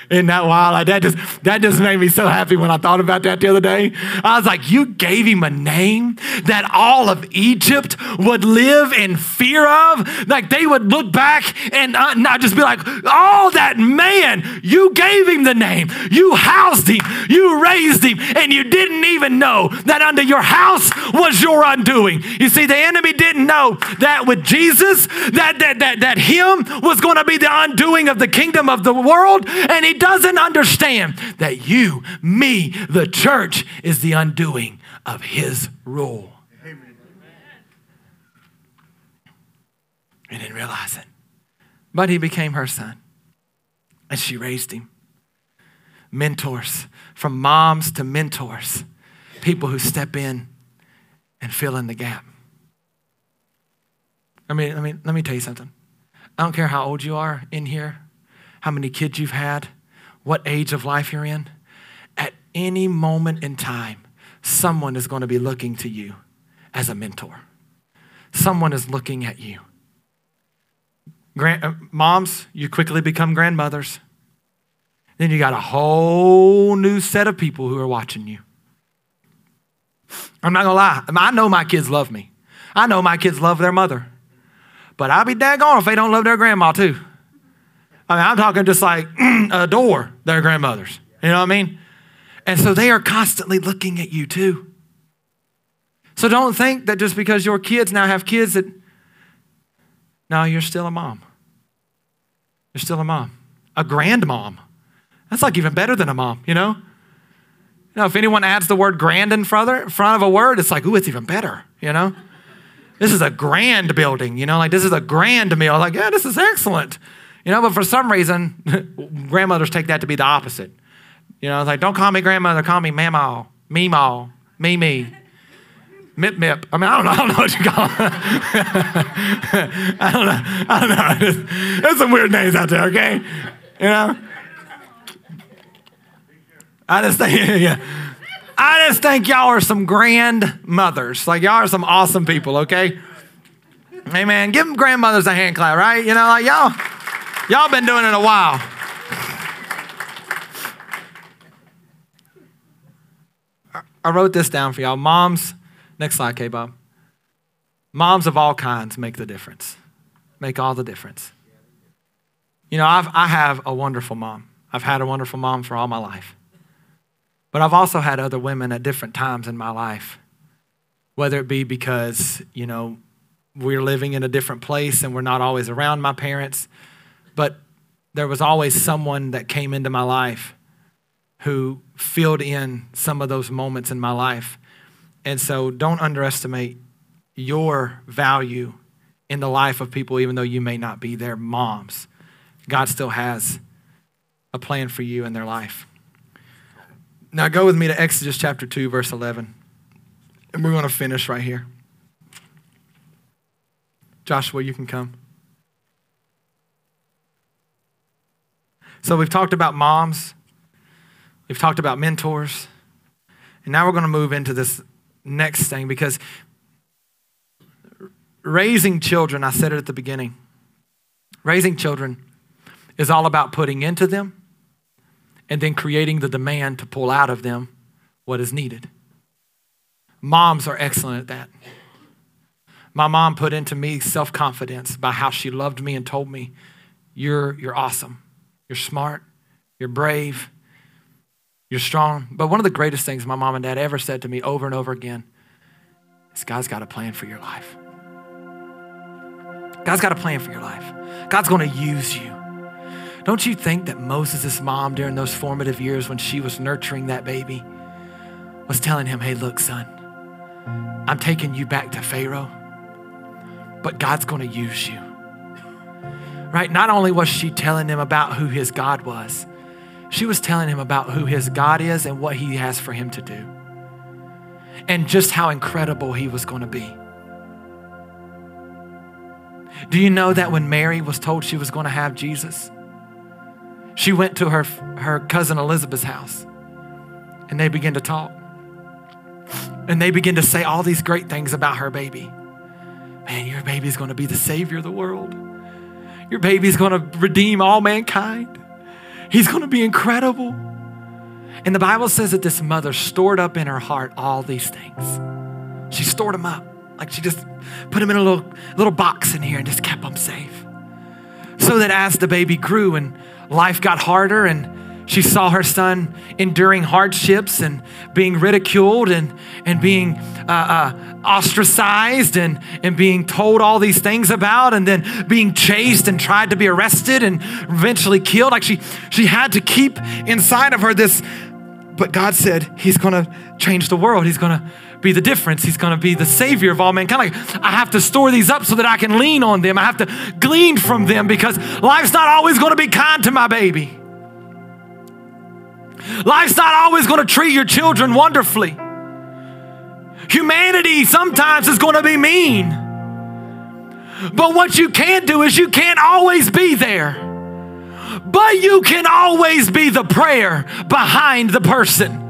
Isn't that wild? Like that just that just made me so happy when I thought about that the other day. I was like, you gave him a name that all of Egypt would live in fear of. Like they would look back and uh, not just be like, oh, that man, you gave him the name, you housed him, you raised him, and you didn't even know that under your house was your undoing. You see, the enemy didn't know that with Jesus, that that that, that him was going to be the undoing of the kingdom of the world, and he doesn't understand that you, me, the church, is the undoing of his rule. He didn't realize it. But he became her son, and she raised him. Mentors, from moms to mentors, people who step in and fill in the gap. I mean, let me, let me tell you something. I don't care how old you are in here, how many kids you've had, what age of life you're in. At any moment in time, someone is going to be looking to you as a mentor. Someone is looking at you. Grand, uh, moms, you quickly become grandmothers. Then you got a whole new set of people who are watching you. I'm not gonna lie, I know my kids love me. I know my kids love their mother. But I'll be daggone if they don't love their grandma too. I mean, I'm talking just like adore their grandmothers. You know what I mean? And so they are constantly looking at you too. So don't think that just because your kids now have kids that, no, you're still a mom. You're still a mom, a grandmom. That's like even better than a mom, you know? You know, if anyone adds the word grand in front of a word, it's like, ooh, it's even better, you know? This is a grand building, you know, like this is a grand meal. Like, yeah, this is excellent. You know, but for some reason, grandmothers take that to be the opposite. You know, it's like, don't call me grandmother, call me mamaw, meemaw, me me. Mip mip. I mean, I don't know. I don't know what you call it. I don't know. I don't know. There's some weird names out there, okay? You know? I just think, yeah. I just think y'all are some grandmothers. Like, y'all are some awesome people, okay? Hey, man, give them grandmothers a hand clap, right? You know, like, y'all, y'all been doing it a while. I wrote this down for y'all. Moms, next slide, K Bob. Moms of all kinds make the difference, make all the difference. You know, I've, I have a wonderful mom. I've had a wonderful mom for all my life. But I've also had other women at different times in my life, whether it be because, you know, we're living in a different place and we're not always around my parents, but there was always someone that came into my life who filled in some of those moments in my life. And so don't underestimate your value in the life of people, even though you may not be their moms. God still has a plan for you in their life. Now go with me to Exodus chapter 2, verse 11. And we're going to finish right here. Joshua, you can come. So we've talked about moms, we've talked about mentors, and now we're going to move into this next thing because raising children, I said it at the beginning, raising children is all about putting into them and then creating the demand to pull out of them what is needed. Moms are excellent at that. My mom put into me self confidence by how she loved me and told me, you're, you're awesome. You're smart. You're brave. You're strong. But one of the greatest things my mom and dad ever said to me over and over again is God's got a plan for your life. God's got a plan for your life. God's going to use you. Don't you think that Moses' mom, during those formative years when she was nurturing that baby, was telling him, hey, look, son, I'm taking you back to Pharaoh, but God's going to use you. Right? Not only was she telling him about who his God was, she was telling him about who his God is and what he has for him to do, and just how incredible he was going to be. Do you know that when Mary was told she was going to have Jesus, she went to her, her cousin Elizabeth's house and they began to talk. And they began to say all these great things about her baby. Man, your baby's going to be the savior of the world. Your baby's going to redeem all mankind. He's going to be incredible. And the Bible says that this mother stored up in her heart all these things. She stored them up. Like she just put them in a little, little box in here and just kept them safe. So that as the baby grew and life got harder and she saw her son enduring hardships and being ridiculed and, and being uh, uh, ostracized and, and being told all these things about and then being chased and tried to be arrested and eventually killed. Like she, she had to keep inside of her this, but God said, He's gonna change the world. He's gonna be the difference. He's gonna be the savior of all mankind. Like, I have to store these up so that I can lean on them. I have to glean from them because life's not always gonna be kind to my baby. Life's not always going to treat your children wonderfully. Humanity sometimes is going to be mean. But what you can do is you can't always be there. But you can always be the prayer behind the person.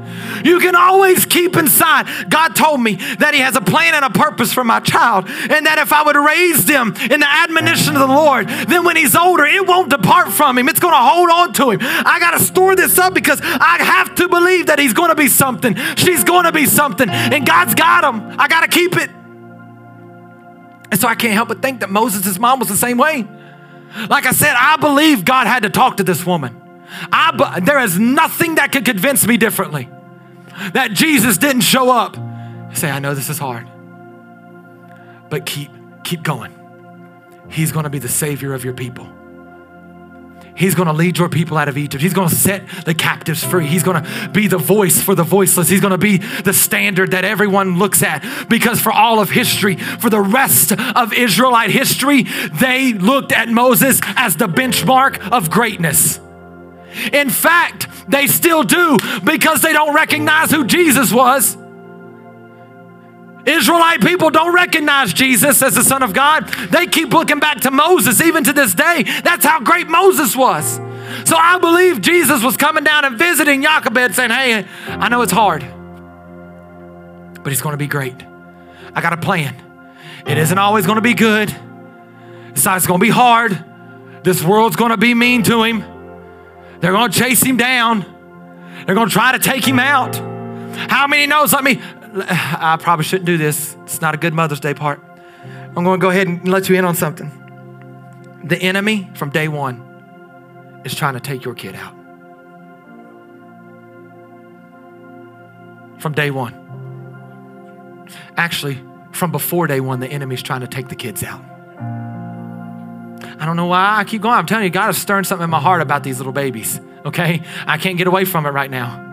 You can always keep inside. God told me that He has a plan and a purpose for my child, and that if I would raise them in the admonition of the Lord, then when He's older, it won't depart from Him. It's going to hold on to Him. I got to store this up because I have to believe that He's going to be something. She's going to be something, and God's got Him. I got to keep it. And so I can't help but think that Moses' mom was the same way. Like I said, I believe God had to talk to this woman. I, there is nothing that could convince me differently that Jesus didn't show up. Say, I know this is hard, but keep keep going. He's going to be the savior of your people. He's going to lead your people out of Egypt. He's going to set the captives free. He's going to be the voice for the voiceless. He's going to be the standard that everyone looks at. Because for all of history, for the rest of Israelite history, they looked at Moses as the benchmark of greatness. In fact, they still do because they don't recognize who Jesus was. Israelite people don't recognize Jesus as the Son of God. They keep looking back to Moses, even to this day. That's how great Moses was. So I believe Jesus was coming down and visiting Jochebed, saying, Hey, I know it's hard, but it's going to be great. I got a plan. It isn't always going to be good, it's going to be hard. This world's going to be mean to him. They're going to chase him down. They're going to try to take him out. How many knows? Let me, I probably shouldn't do this. It's not a good Mother's Day part. I'm going to go ahead and let you in on something. The enemy from day one is trying to take your kid out. From day one. Actually, from before day one, the enemy's trying to take the kids out. I don't know why I keep going. I'm telling you, God is stirring something in my heart about these little babies, okay? I can't get away from it right now.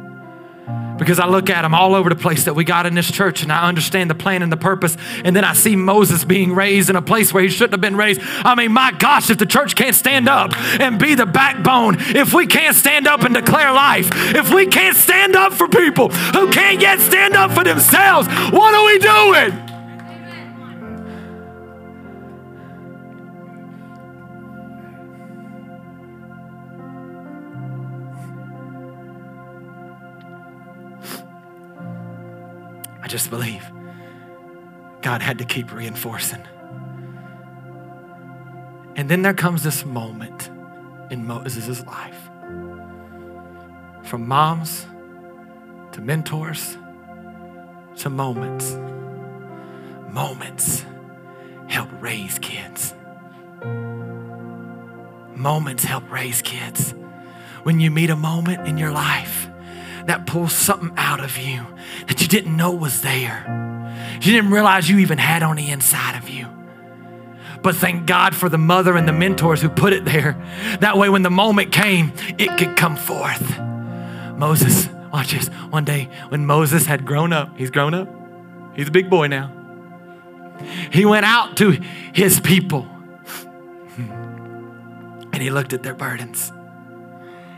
Because I look at them all over the place that we got in this church and I understand the plan and the purpose. And then I see Moses being raised in a place where he shouldn't have been raised. I mean, my gosh, if the church can't stand up and be the backbone, if we can't stand up and declare life, if we can't stand up for people who can't yet stand up for themselves, what are we doing? Just believe God had to keep reinforcing. And then there comes this moment in Moses' life from moms to mentors to moments. Moments help raise kids. Moments help raise kids. When you meet a moment in your life that pulls something out of you that you didn't know was there. You didn't realize you even had on the inside of you. But thank God for the mother and the mentors who put it there. That way, when the moment came, it could come forth. Moses, watch this. One day, when Moses had grown up, he's grown up, he's a big boy now. He went out to his people and he looked at their burdens.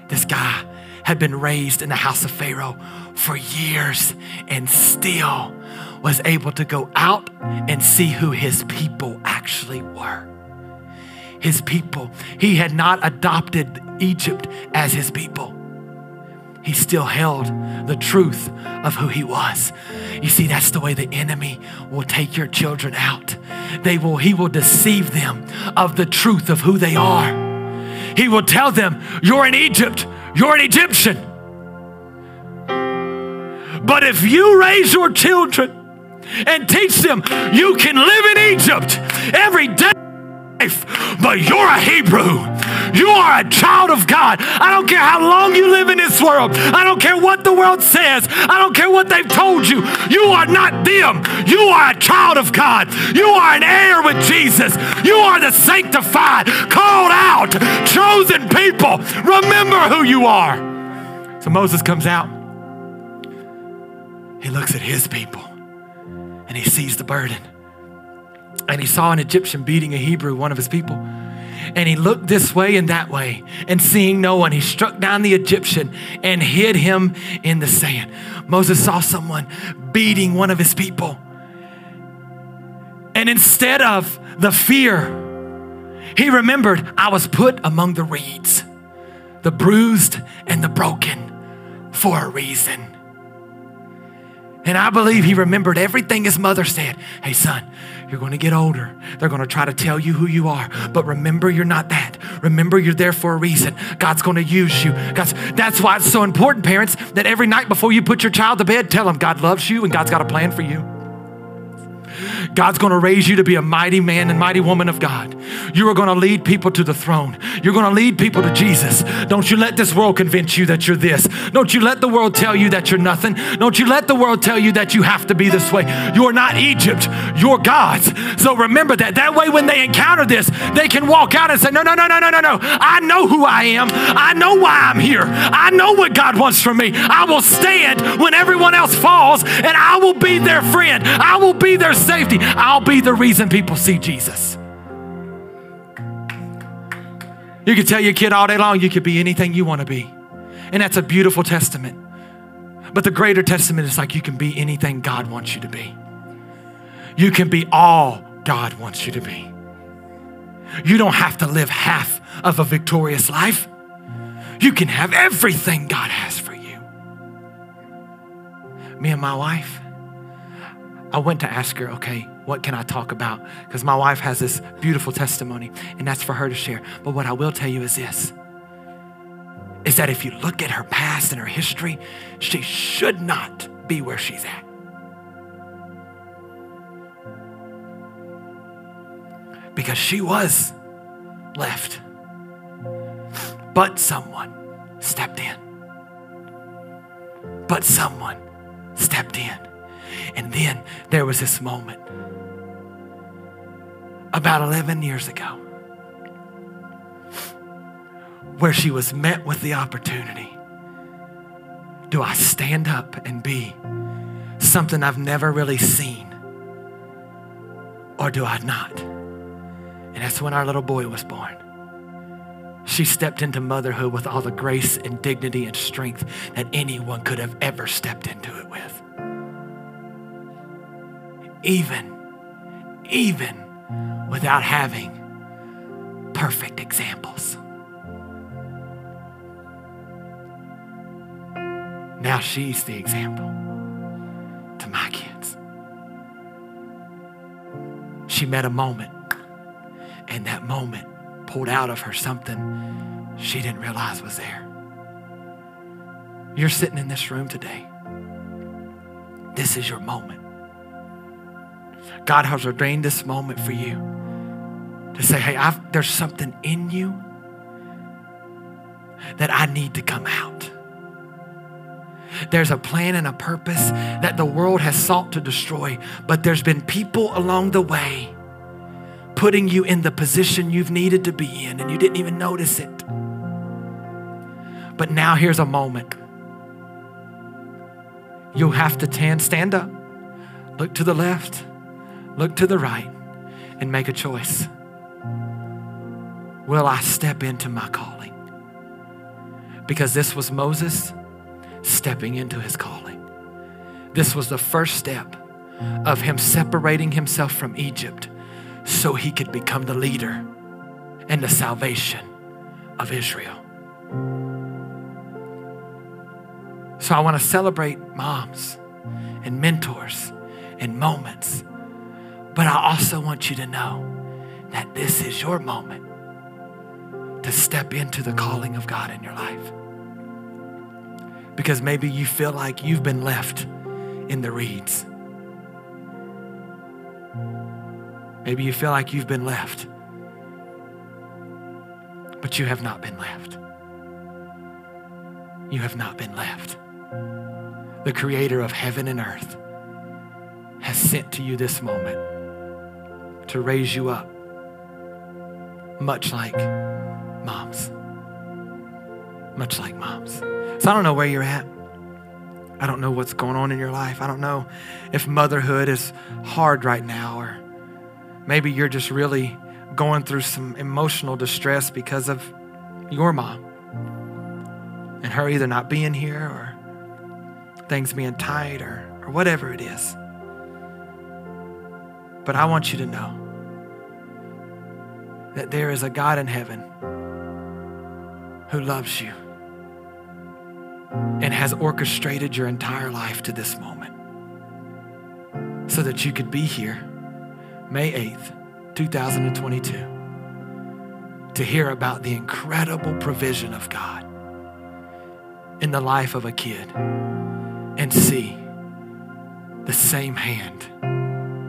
This guy had been raised in the house of Pharaoh for years and still was able to go out and see who his people actually were. His people. He had not adopted Egypt as his people. He still held the truth of who he was. You see, that's the way the enemy will take your children out. They will, he will deceive them of the truth of who they are. He will tell them, You're in Egypt, you're an Egyptian. But if you raise your children and teach them you can live in Egypt every day, but you're a Hebrew. You are a child of God. I don't care how long you live in this world. I don't care what the world says. I don't care what they've told you. You are not them. You are a child of God. You are an heir with Jesus. You are the sanctified, called out, chosen people. Remember who you are. So Moses comes out. He looks at his people and he sees the burden. And he saw an Egyptian beating a Hebrew, one of his people. And he looked this way and that way, and seeing no one, he struck down the Egyptian and hid him in the sand. Moses saw someone beating one of his people. And instead of the fear, he remembered, I was put among the reeds, the bruised and the broken for a reason. And I believe he remembered everything his mother said. Hey, son, you're going to get older. They're going to try to tell you who you are. But remember, you're not that. Remember, you're there for a reason. God's going to use you. God's, that's why it's so important, parents, that every night before you put your child to bed, tell them God loves you and God's got a plan for you. God's going to raise you to be a mighty man and mighty woman of God. You are going to lead people to the throne. You're going to lead people to Jesus. Don't you let this world convince you that you're this. Don't you let the world tell you that you're nothing. Don't you let the world tell you that you have to be this way. You're not Egypt. You're God's. So remember that. That way, when they encounter this, they can walk out and say, No, no, no, no, no, no, no. I know who I am. I know why I'm here. I know what God wants from me. I will stand when everyone else falls, and I will be their friend. I will be their safety. I'll be the reason people see Jesus. You can tell your kid all day long you could be anything you want to be. And that's a beautiful testament. But the greater testament is like you can be anything God wants you to be. You can be all God wants you to be. You don't have to live half of a victorious life. You can have everything God has for you. Me and my wife, I went to ask her, okay, what can I talk about? Because my wife has this beautiful testimony, and that's for her to share. But what I will tell you is this is that if you look at her past and her history, she should not be where she's at. Because she was left. But someone stepped in. But someone stepped in. And then there was this moment about 11 years ago where she was met with the opportunity do I stand up and be something I've never really seen? Or do I not? And that's when our little boy was born. She stepped into motherhood with all the grace and dignity and strength that anyone could have ever stepped into it with. Even, even without having perfect examples. Now she's the example to my kids. She met a moment, and that moment pulled out of her something she didn't realize was there. You're sitting in this room today. This is your moment. God has ordained this moment for you to say, hey, I've, there's something in you that I need to come out. There's a plan and a purpose that the world has sought to destroy, but there's been people along the way putting you in the position you've needed to be in, and you didn't even notice it. But now here's a moment. You'll have to stand up, look to the left, look to the right, and make a choice. Will I step into my calling? Because this was Moses stepping into his calling. This was the first step of him separating himself from Egypt so he could become the leader and the salvation of Israel. So I want to celebrate moms and mentors and moments but I also want you to know that this is your moment to step into the calling of God in your life. because maybe you feel like you've been left in the reeds. Maybe you feel like you've been left, but you have not been left. You have not been left. The creator of heaven and earth has sent to you this moment to raise you up, much like moms. Much like moms. So I don't know where you're at. I don't know what's going on in your life. I don't know if motherhood is hard right now, or maybe you're just really going through some emotional distress because of your mom and her either not being here or things being tight or, or whatever it is. But I want you to know that there is a God in heaven who loves you and has orchestrated your entire life to this moment so that you could be here May 8th, 2022, to hear about the incredible provision of God in the life of a kid and see the same hand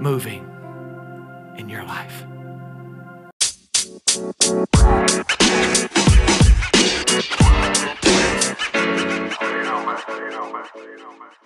moving in your life. You know, man. You know, man.